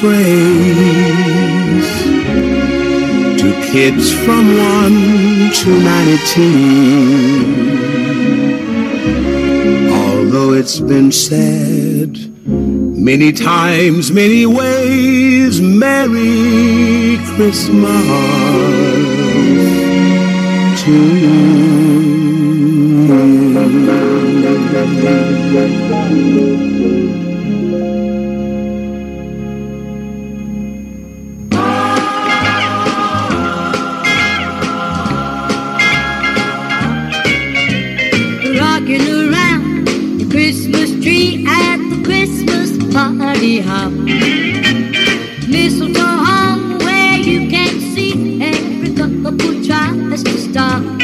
Phrase to kids from 1 to 92. Although it's been said many times, many ways, Merry Christmas to you. Mr. Star.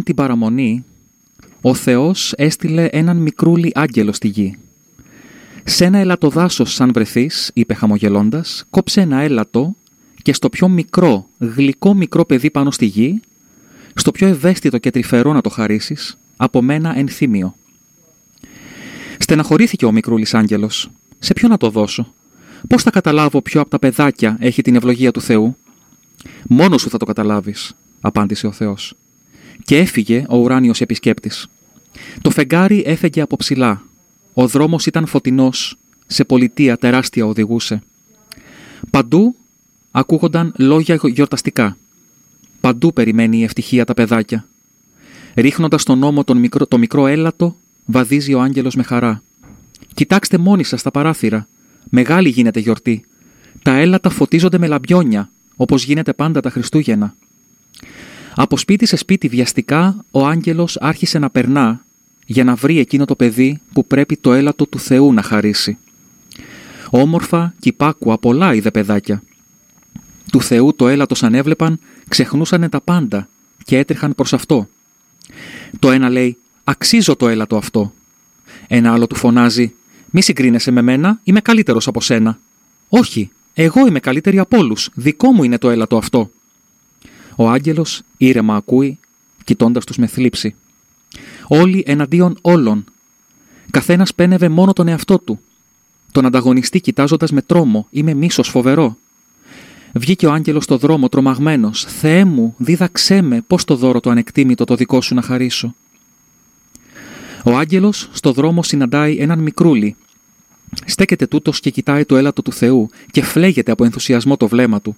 Χριστουγέννων την παραμονή, ο Θεός έστειλε έναν μικρούλι άγγελο στη γη. «Σε ένα ελατοδάσος σαν βρεθείς», είπε χαμογελώντας, «κόψε ένα έλατο και στο πιο μικρό, γλυκό μικρό παιδί πάνω στη γη, στο πιο ευαίσθητο και τρυφερό να το χαρίσεις, από μένα ενθύμιο». Στεναχωρήθηκε ο μικρούλης άγγελος. «Σε ποιο να το δώσω, πώς θα καταλάβω ποιο από τα παιδάκια έχει την ευλογία του Θεού». «Μόνος σου θα το καταλάβεις», απάντησε ο Θεός. Και έφυγε ο ουράνιος επισκέπτης. Το φεγγάρι έφεγε από ψηλά. Ο δρόμος ήταν φωτεινός. Σε πολιτεία τεράστια οδηγούσε. Παντού ακούγονταν λόγια γιορταστικά. Παντού περιμένει η ευτυχία τα παιδάκια. Ρίχνοντας στον ώμο τον μικρό, το μικρό έλατο, βαδίζει ο άγγελος με χαρά. Κοιτάξτε μόνοι σας τα παράθυρα. Μεγάλη γίνεται γιορτή. Τα έλατα φωτίζονται με λαμπιόνια, όπως γίνεται πάντα τα Χριστούγεννα. Από σπίτι σε σπίτι βιαστικά ο άγγελος άρχισε να περνά για να βρει εκείνο το παιδί που πρέπει το έλατο του Θεού να χαρίσει. Όμορφα κι υπάκουα πολλά είδε παιδάκια. Του Θεού το έλατος αν έβλεπαν ξεχνούσανε τα πάντα και έτρεχαν προς αυτό. Το ένα λέει «Αξίζω το έλατο αυτό». Ένα άλλο του φωνάζει «Μη συγκρίνεσαι με μένα, είμαι καλύτερος από σένα». «Όχι, εγώ είμαι καλύτερη από όλους, δικό μου είναι το έλατο αυτό». Ο άγγελος ήρεμα ακούει, κοιτώντας τους με θλίψη. Όλοι εναντίον όλων. Καθένας πένευε μόνο τον εαυτό του. Τον ανταγωνιστή κοιτάζοντας με τρόμο ή με μίσος φοβερό. Βγήκε ο άγγελος στο δρόμο τρομαγμένος. «Θεέ μου, δίδαξέ με πώς το δώρο το ανεκτήμητο το δικό σου να χαρίσω». Ο άγγελος στο δρόμο συναντάει έναν μικρούλι. Στέκεται τούτος και κοιτάει το έλατο του Θεού και φλέγεται από ενθουσιασμό το βλέμμα του.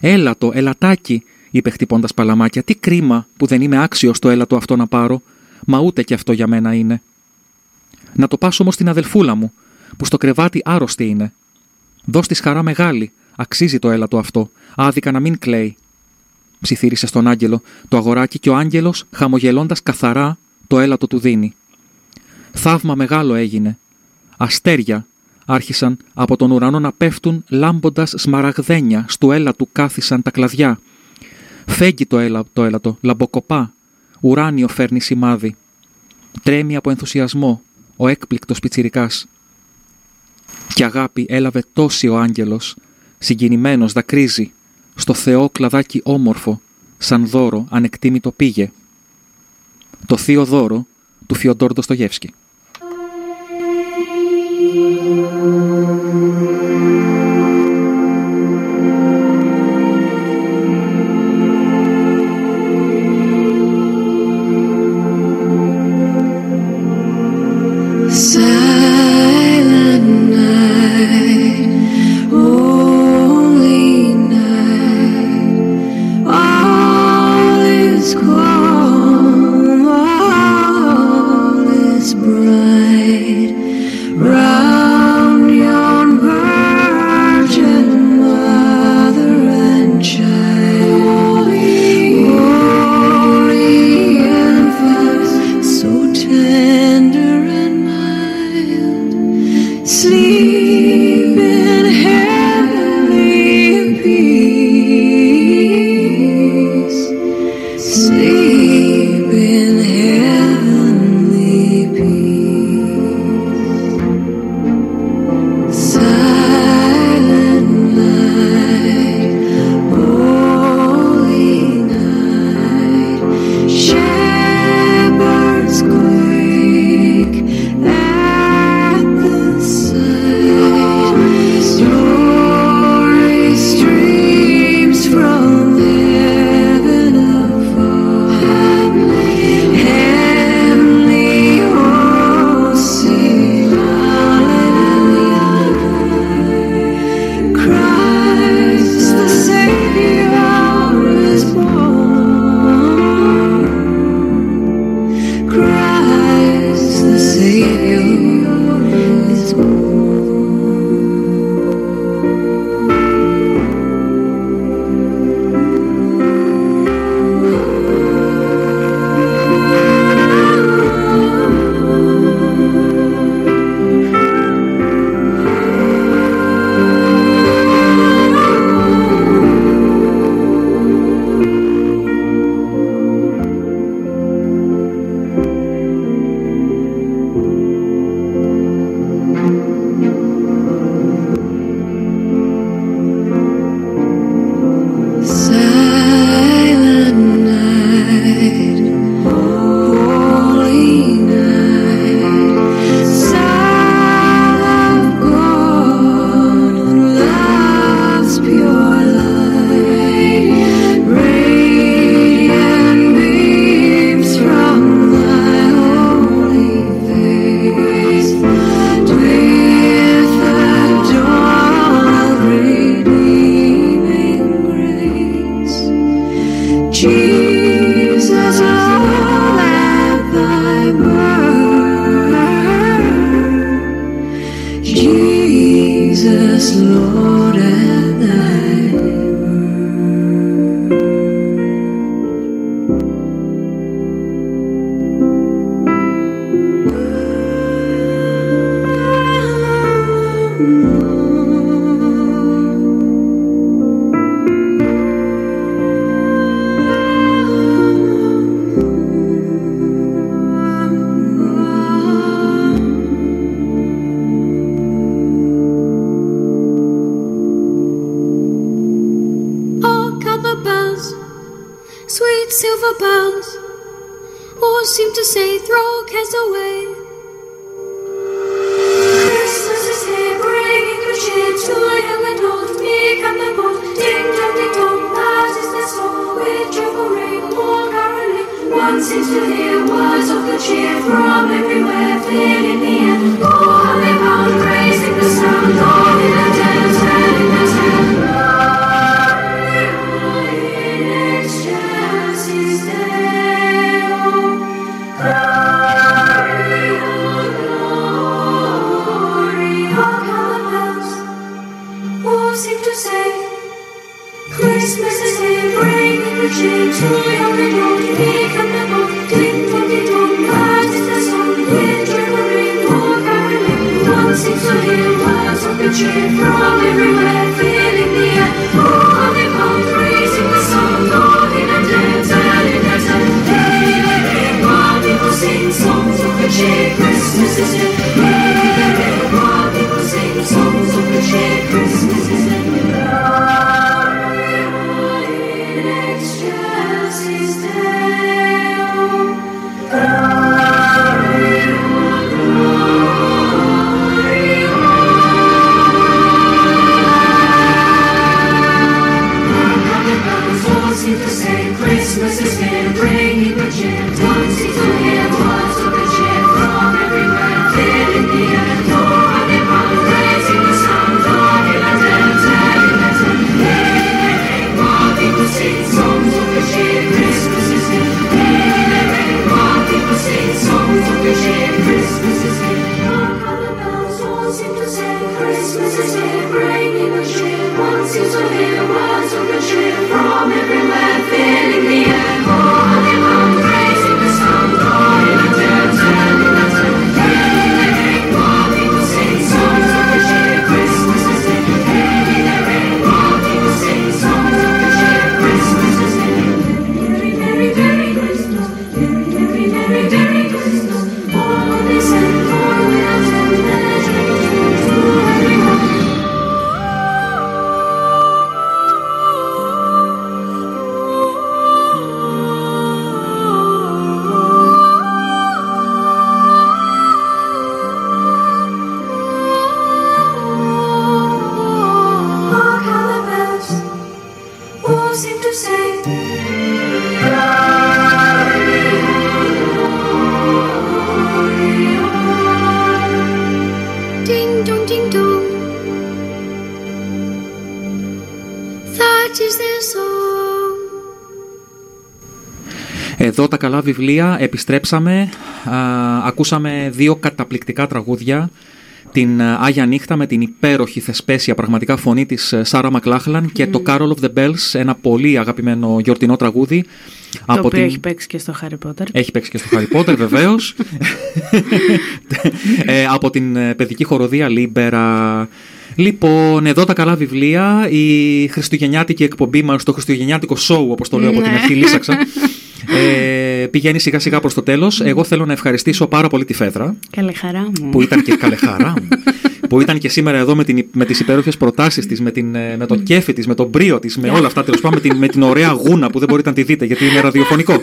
«Έλατο, ελατάκι», είπε χτυπώντας παλαμάκια, τι κρίμα που δεν είμαι άξιος το έλα του αυτό να πάρω, μα ούτε και αυτό για μένα είναι. Να το πάσω όμως στην αδελφούλα μου, που στο κρεβάτι άρρωστη είναι. Δώστη χαρά μεγάλη, αξίζει το έλα του αυτό, άδικα να μην κλαίει. Ψιθύρισε στον Άγγελο το αγοράκι και ο Άγγελος, χαμογελώντας καθαρά, το έλατο του δίνει. Θαύμα μεγάλο έγινε. Αστέρια άρχισαν από τον ουρανό να πέφτουν λάμποντας σμαραγδένια, στο έλα του κάθισαν τα κλαδιά Φέγγει το, έλα, το έλατο, λαμποκοπά. Ουράνιο φέρνει σημάδι. Τρέμει από ενθουσιασμό ο έκπληκτος πιτσιρικάς. και αγάπη έλαβε τόση ο Άγγελος. Συγκινημένος δακρίζει στο Θεό κλαδάκι όμορφο, σαν δώρο ανεκτήμητο πήγε. Το θείο δώρο του Φιοντόρ Στογεύσκη. Εδώ τα καλά βιβλία, επιστρέψαμε, α, ακούσαμε δύο καταπληκτικά τραγούδια. Την α, Άγια Νύχτα με την υπέροχη θεσπέσια πραγματικά φωνή της ε, Sarah McLachlan και το Carol of the Bells, ένα πολύ αγαπημένο γιορτινό τραγούδι. Το οποίο έχει παίξει και στο Harry Potter. Έχει παίξει και στο Harry Potter, βεβαίως. ε, από την ε, παιδική χορωδία Libera. Λοιπόν, εδώ τα καλά βιβλία. Η χριστουγεννιάτικη εκπομπή μας, το χριστουγεννιάτικο show, όπως το λέω από την Ναι. αρχή, λύσαξα. Ε, πηγαίνει σιγά σιγά προς το τέλος. Εγώ θέλω να ευχαριστήσω πάρα πολύ τη Φέδρα, Καλή χαρά μου. που ήταν και καλέ χαρά μου. που ήταν και σήμερα εδώ με, την, με τις υπέροχες προτάσεις της, με, την, ε, με το κέφι της, με τον μπρίο της, με όλα αυτά τέλος πάντων, με την, με την ωραία γούνα που δεν μπορείτε να τη δείτε γιατί είναι ραδιοφωνικό.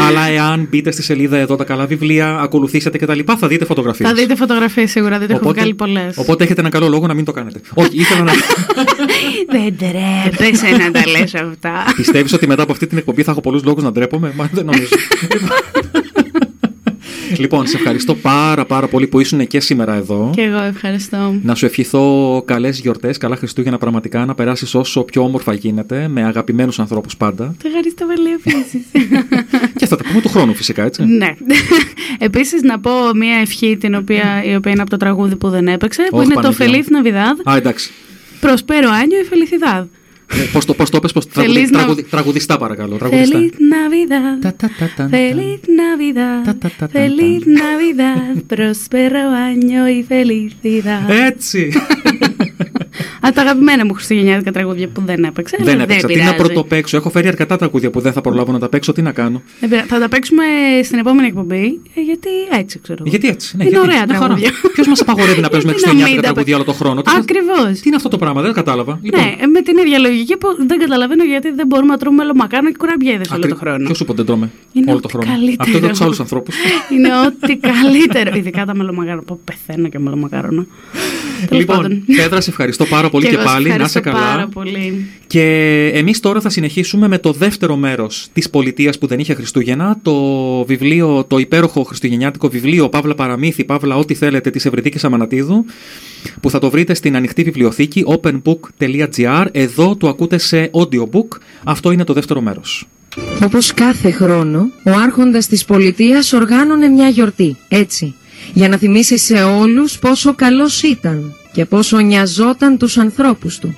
Αλλά εάν μπείτε στη σελίδα εδώ τα καλά βιβλία, ακολουθήσετε και τα λοιπά, θα δείτε φωτογραφίες. Θα δείτε φωτογραφίες σίγουρα, δεν έχω βγάλει πολλές. οπότε έχετε ένα καλό λόγο να μην το κάνετε. Όχι, ήθελα να. Δεν τρέπεσαι να τα λες αυτά. Πιστεύεις ότι μετά από αυτή την εκπομπή θα έχω πολλούς λόγους να ντρέπομαι; Μα δεν νομίζω. λοιπόν, σε ευχαριστώ πάρα πάρα πολύ που ήσουν και σήμερα εδώ. Και εγώ ευχαριστώ. Να σου ευχηθώ καλές γιορτές, καλά Χριστούγεννα πραγματικά, να περάσεις όσο πιο όμορφα γίνεται, με αγαπημένους ανθρώπους πάντα. Το ευχαριστώ πολύ επίσης. και θα τα πούμε του χρόνου φυσικά, έτσι. ναι. Επίσης, να πω μία ευχή την οποία, η οποία είναι από το τραγούδι που δεν έπαιξε, που Όχι, είναι το Παναγία. Feliz Navidad. Α, εντάξει. Prospero año y felicidad. Πώς το, πώς το πες, πώς, Feliz τραγουδι, Nav- τραγουδι, τραγουδιστά παρακαλώ. Τραγουδιστά. Feliz Navidad. Τα, τα, τα, τα, Feliz Navidad. Τα, τα, τα, τα, Feliz Navidad. Prospero año y felicidad. Έτσι. Από τα αγαπημένα μου χριστουγεννιάτικα τραγούδια που δεν έπαιξε. αλλά δεν έπαιξα. Τι να πειράζει. πρωτοπαίξω; Έχω φέρει αρκετά τραγούδια που δεν θα προλάβω να τα παίξω. Τι να κάνω; Δεν πειράζει. Θα τα παίξουμε στην επόμενη εκπομπή, ε, γιατί έτσι ξέρω. εγώ. Γιατί έτσι. Ναι, είναι γιατί, ωραία μια χαρά. τραγούδια. Ποιος μας απαγορεύει να παίζουμε Γιατί να μην χριστουγεννιάτικα τα τραγούδια όλο το χρόνο; Τι είναι- Ακριβώς. Τι είναι αυτό το πράγμα, δεν κατάλαβα. Λοιπόν, Ναι, ε, με την ίδια λογική που δεν καταλαβαίνω γιατί δεν μπορούμε να τρώμε μελομακάρονα και κουραμπιέδες όλο το χρόνο. Ποιος σου είπε δεν τρώμε Είναι όλο το ό,τι χρόνο; καλύτερο. Αυτό είναι τους άλλους ανθρώπους. Είναι ό,τι καλύτερο. Ειδικά τα μελομακάρονα. Πω, πεθαίνω και μελομακάρονα. Τέλος Λοιπόν, πάντων. Πέτρα, σε ευχαριστώ πάρα πολύ και, εγώ σε πάλι. Να ευχαριστώ σε καλά. Πάρα πολύ. Και εμείς τώρα θα συνεχίσουμε με το δεύτερο μέρος της πολιτείας που δεν είχε Χριστούγεννα, το βιβλίο, το υπέροχο χριστουγεννιάτικο βιβλίο Παύλα Παραμύθι, Παύλα ό,τι θέλετε της Ευρυδίκης Αμανατίδου, που θα το βρείτε στην ανοιχτή βιβλιοθήκη openbook.gr. Εδώ το ακούτε σε audiobook. Αυτό είναι το δεύτερο μέρος. Όπως κάθε χρόνο, ο άρχοντας της πολιτείας οργάνωνε μια γιορτή, έτσι, για να θυμίσεις σε όλους πόσο καλός ήταν και πόσο νοιαζόταν τους ανθρώπους του.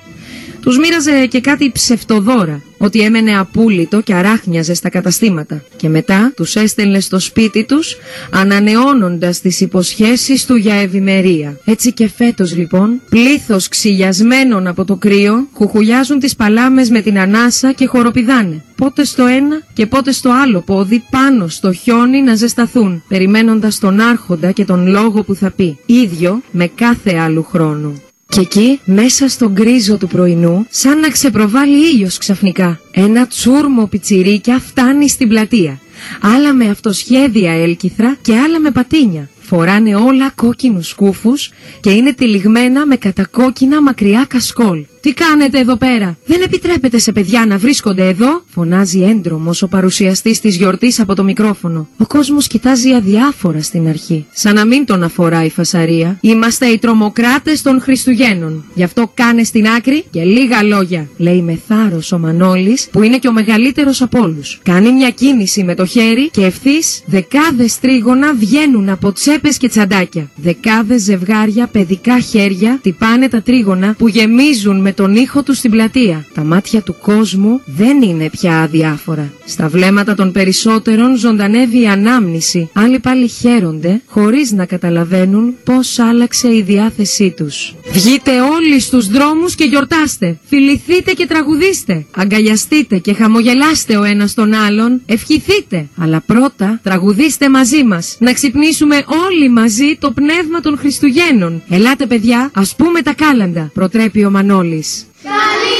Τους μοίραζε και κάτι ψευτοδώρα, ότι έμενε απούλητο και αράχνιαζε στα καταστήματα. Και μετά τους έστελνε στο σπίτι τους, ανανεώνοντας τις υποσχέσεις του για ευημερία. Έτσι και φέτος λοιπόν, πλήθος ξυλιασμένων από το κρύο, κουκουλιάζουν τις παλάμες με την ανάσα και χοροπηδάνε. Πότε στο ένα και πότε στο άλλο πόδι πάνω στο χιόνι να ζεσταθούν, περιμένοντας τον άρχοντα και τον λόγο που θα πει. Ίδιο με κάθε άλλου χρόνου. Και εκεί, μέσα στον γκρίζο του πρωινού, σαν να ξεπροβάλλει ήλιος ξαφνικά, ένα τσούρμο πιτσιρίκια φτάνει στην πλατεία. Άλλα με αυτοσχέδια έλκυθρα και άλλα με πατίνια. Φοράνε όλα κόκκινους σκούφους και είναι τυλιγμένα με κατακόκκινα μακριά κασκόλ. Τι κάνετε εδώ πέρα, δεν επιτρέπεται σε παιδιά να βρίσκονται εδώ, φωνάζει έντρομος ο παρουσιαστής της γιορτής από το μικρόφωνο. Ο κόσμος κοιτάζει αδιάφορα στην αρχή, σαν να μην τον αφορά η φασαρία. Είμαστε οι τρομοκράτες των Χριστουγέννων. Γι' αυτό κάνε στην άκρη και λίγα λόγια, λέει με θάρρος ο Μανώλης, που είναι και ο μεγαλύτερος από όλους. Κάνει μια κίνηση με το χέρι και ευθύς δεκάδες τρίγωνα βγαίνουν από τσέπες και τσαντάκια. Δεκάδες ζευγάρια παιδικά χέρια τυπάνε τα τρίγωνα που γεμίζουν με τον ήχο τους στην πλατεία. Τα μάτια του κόσμου δεν είναι πια αδιάφορα. Στα βλέμματα των περισσότερων ζωντανεύει η ανάμνηση. Άλλοι πάλι χαίρονται χωρίς να καταλαβαίνουν πώς άλλαξε η διάθεσή τους. Βγείτε όλοι στους δρόμους και γιορτάστε. Φιληθείτε και τραγουδίστε. Αγκαλιαστείτε και χαμογελάστε ο ένας τον άλλον. Ευχηθείτε. Αλλά πρώτα τραγουδίστε μαζί μας. Να ξυπνήσουμε όλοι μαζί το πνεύμα των Χριστουγέννων. Ελάτε παιδιά, ας πούμε τα κάλαντα. Προτρέπει ο Μανώλης. Καλή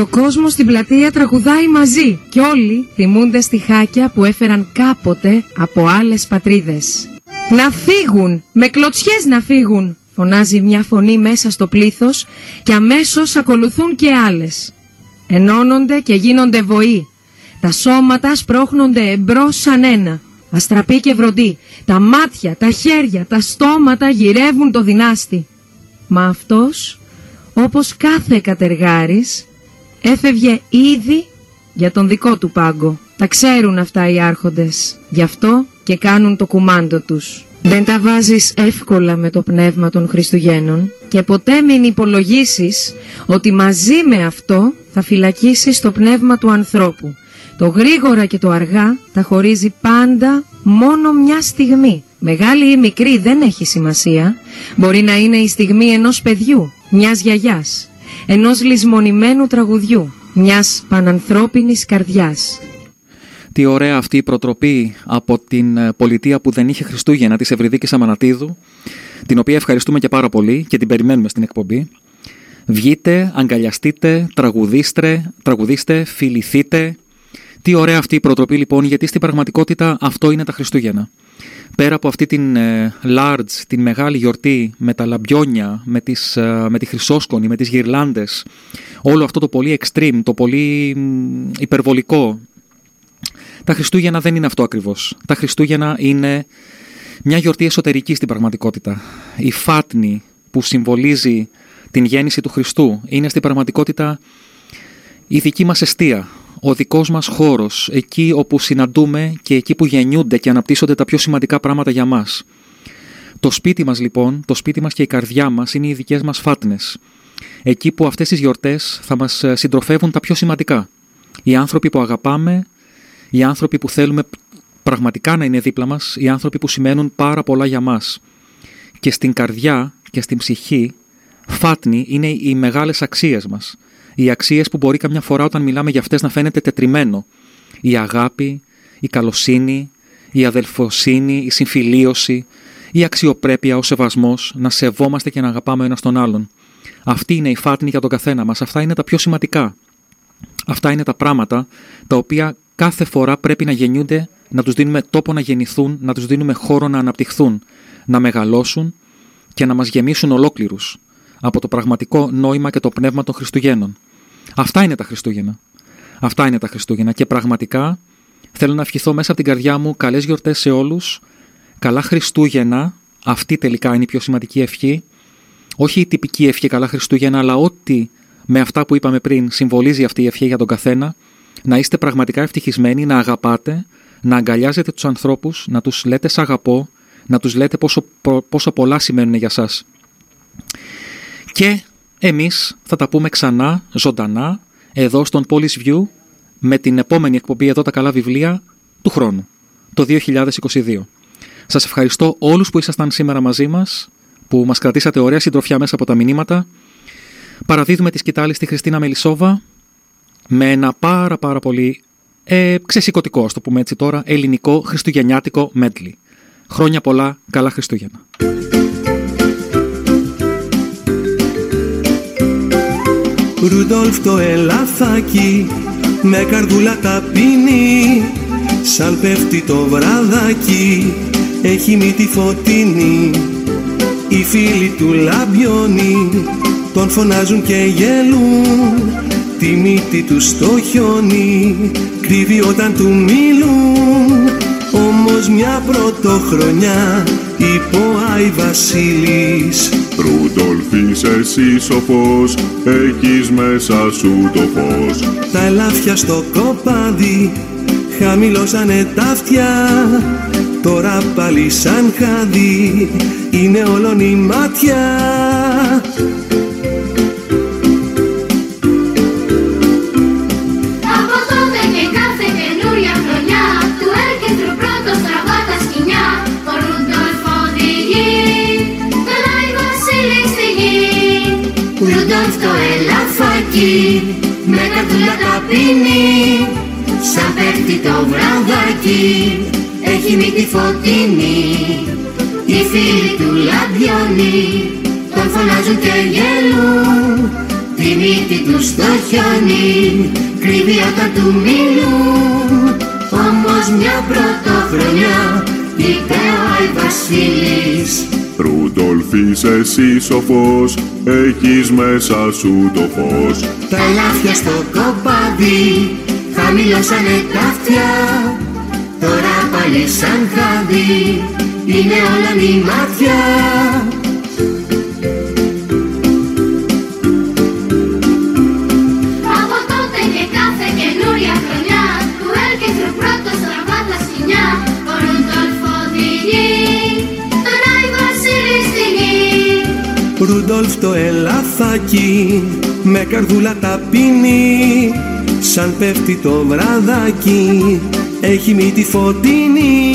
Και ο κόσμος στην πλατεία τραγουδάει μαζί και όλοι θυμούνται στιχάκια που έφεραν κάποτε από άλλες πατρίδες. Να φύγουν! Με κλωτσιές να φύγουν! Φωνάζει μια φωνή μέσα στο πλήθος και αμέσως ακολουθούν και άλλες. Ενώνονται και γίνονται βοή. Τα σώματα σπρώχνονται εμπρός σαν ένα. Αστραπή και βροντί. Τα μάτια, τα χέρια, τα στόματα γυρεύουν το δυνάστη. Μα αυτός, όπως κάθε κατεργάρης, έφευγε ήδη για τον δικό του πάγκο. Τα ξέρουν αυτά οι άρχοντες. Γι' αυτό και κάνουν το κουμάντο τους. Δεν τα βάζεις εύκολα με το πνεύμα των Χριστουγέννων και ποτέ μην υπολογίσεις ότι μαζί με αυτό θα φυλακίσεις το πνεύμα του ανθρώπου. Το γρήγορα και το αργά τα χωρίζει πάντα μόνο μια στιγμή. Μεγάλη ή μικρή δεν έχει σημασία. Μπορεί να είναι η στιγμή ενός παιδιού, μιας γιαγιάς, ενός λησμονημένου τραγουδιού, μιας πανανθρώπινης καρδιάς. Τι ωραία αυτή η προτροπή από την ε, πολιτεία που δεν είχε Χριστούγεννα της Ευρυδίκης Αμανατίδου, την οποία ευχαριστούμε και πάρα πολύ και την περιμένουμε στην εκπομπή. Βγείτε, αγκαλιαστείτε, τραγουδίστε, τραγουδίστε, φιληθείτε. Τι ωραία αυτή η προτροπή λοιπόν, γιατί στην πραγματικότητα αυτό είναι τα Χριστούγεννα. Πέρα από αυτή την ε, large, την μεγάλη γιορτή με τα λαμπιόνια, με, τις, ε, με τη χρυσόσκονη, με τις γυρλάντες, όλο αυτό το πολύ extreme, το πολύ μ, υπερβολικό, τα Χριστούγεννα δεν είναι αυτό ακριβώς. Τα Χριστούγεννα είναι μια γιορτή εσωτερική στην πραγματικότητα. Η φάτνη που συμβολίζει την γέννηση του Χριστού είναι στην πραγματικότητα η δική μας αιστεία, ο δικός μας χώρος, εκεί όπου συναντούμε και εκεί που γεννιούνται και αναπτύσσονται τα πιο σημαντικά πράγματα για μας. Το σπίτι μας λοιπόν, το σπίτι μας και η καρδιά μας είναι οι δικές μας φάτνες. Εκεί που αυτές τις γιορτές θα μας ε, συντροφεύουν τα πιο σημαντικά. Οι άνθρωποι που αγαπάμε, οι άνθρωποι που θέλουμε πραγματικά να είναι δίπλα μας, οι άνθρωποι που σημαίνουν πάρα πολλά για μας. Και στην καρδιά και στην ψυχή, φάτνη είναι οι μεγάλες αξίες μας. Οι αξίες που μπορεί καμιά φορά όταν μιλάμε για αυτές να φαίνεται τετριμένο. Η αγάπη, η καλοσύνη, η αδελφοσύνη, η συμφιλίωση, η αξιοπρέπεια, ο σεβασμός, να σεβόμαστε και να αγαπάμε ο ένας τον άλλον. Αυτή είναι η φάτνη για τον καθένα μας. Αυτά είναι τα πιο σημαντικά. Αυτά είναι τα πράγματα τα οποία κάθε φορά πρέπει να γεννιούνται, να τους δίνουμε τόπο να γεννηθούν, να τους δίνουμε χώρο να αναπτυχθούν, να μεγαλώσουν και να μας γεμίσουν ολόκληρους από το πραγματικό νόημα και το πνεύμα των Χριστουγέννων. Αυτά είναι τα Χριστούγεννα. Αυτά είναι τα Χριστούγεννα και πραγματικά Θέλω να ευχηθώ μέσα από την καρδιά μου καλές γιορτές σε όλους, καλά Χριστούγεννα, αυτή τελικά είναι η πιο σημαντική ευχή, όχι η τυπική ευχή καλά Χριστούγεννα, αλλά ό,τι με αυτά που είπαμε πριν συμβολίζει αυτή η ευχή για τον καθένα, να είστε πραγματικά ευτυχισμένοι, να αγαπάτε, να αγκαλιάζετε τους ανθρώπους, να τους λέτε σ' αγαπώ, να τους λέτε πόσο, πο- πόσο πολλά σημαίνουν για σας. Και εμείς θα τα πούμε ξανά, ζωντανά, εδώ στον Polish View, με την επόμενη εκπομπή εδώ τα καλά βιβλία του χρόνου, το 2022. Σας ευχαριστώ όλους που ήσασταν σήμερα μαζί μας, που μας κρατήσατε ωραία συντροφιά μέσα από τα μηνύματα. Παραδίδουμε τη σκητάλη στη Χριστίνα Μελισσόβα με ένα πάρα πάρα πολύ ε, ξεσηκωτικό, ας το πούμε έτσι τώρα, ελληνικό χριστουγεννιάτικο medley. Χρόνια πολλά, καλά Χριστούγεννα. Ρούντολφ το ελαφάκι με καρδούλα ταπεινή Σαν πέφτει το βραδάκι έχει μύτη φωτεινή. Οι φίλοι του λαμπιώνει τον φωνάζουν και γελούν. Τη μύτη του στο χιόνι κρύβει όταν του μιλούν Όμως μια πρωτοχρονιά είπε ο Άι Βασίλης. Ρούντολφ είσαι εσύ σοφός, έχεις μέσα σου το φως. Τα ελάφια στο κοπάδι χαμηλώσανε τα αυτιά. Τώρα πάλι σαν χάδι είναι όλον η μάτια ελαφάκι με καρδούλα ταπεινή Σαν πέφτει το βραδάκι. Έχει μύτη φωτεινή Οι φίλοι του λαμπιώνει τον φωνάζουν και γελούν Τη μύτη τους στο χιόνι κρύβει όταν του μιλούν. Όμως μια πρωτοχρονιά είπε ο Άι Βασίλης Ρούντολφ είσαι εσύ σοφός, έχεις μέσα σου το φως. Τα ελάφια στο κοπάδι χαμηλώσανε τα αυτιά Τώρα πάλι σαν χάδι είναι όλα η μάτια Ρούντολφ το ελαφάκι με καρδούλα ταπεινή Σαν πέφτει το βραδάκι έχει μύτη φωτεινή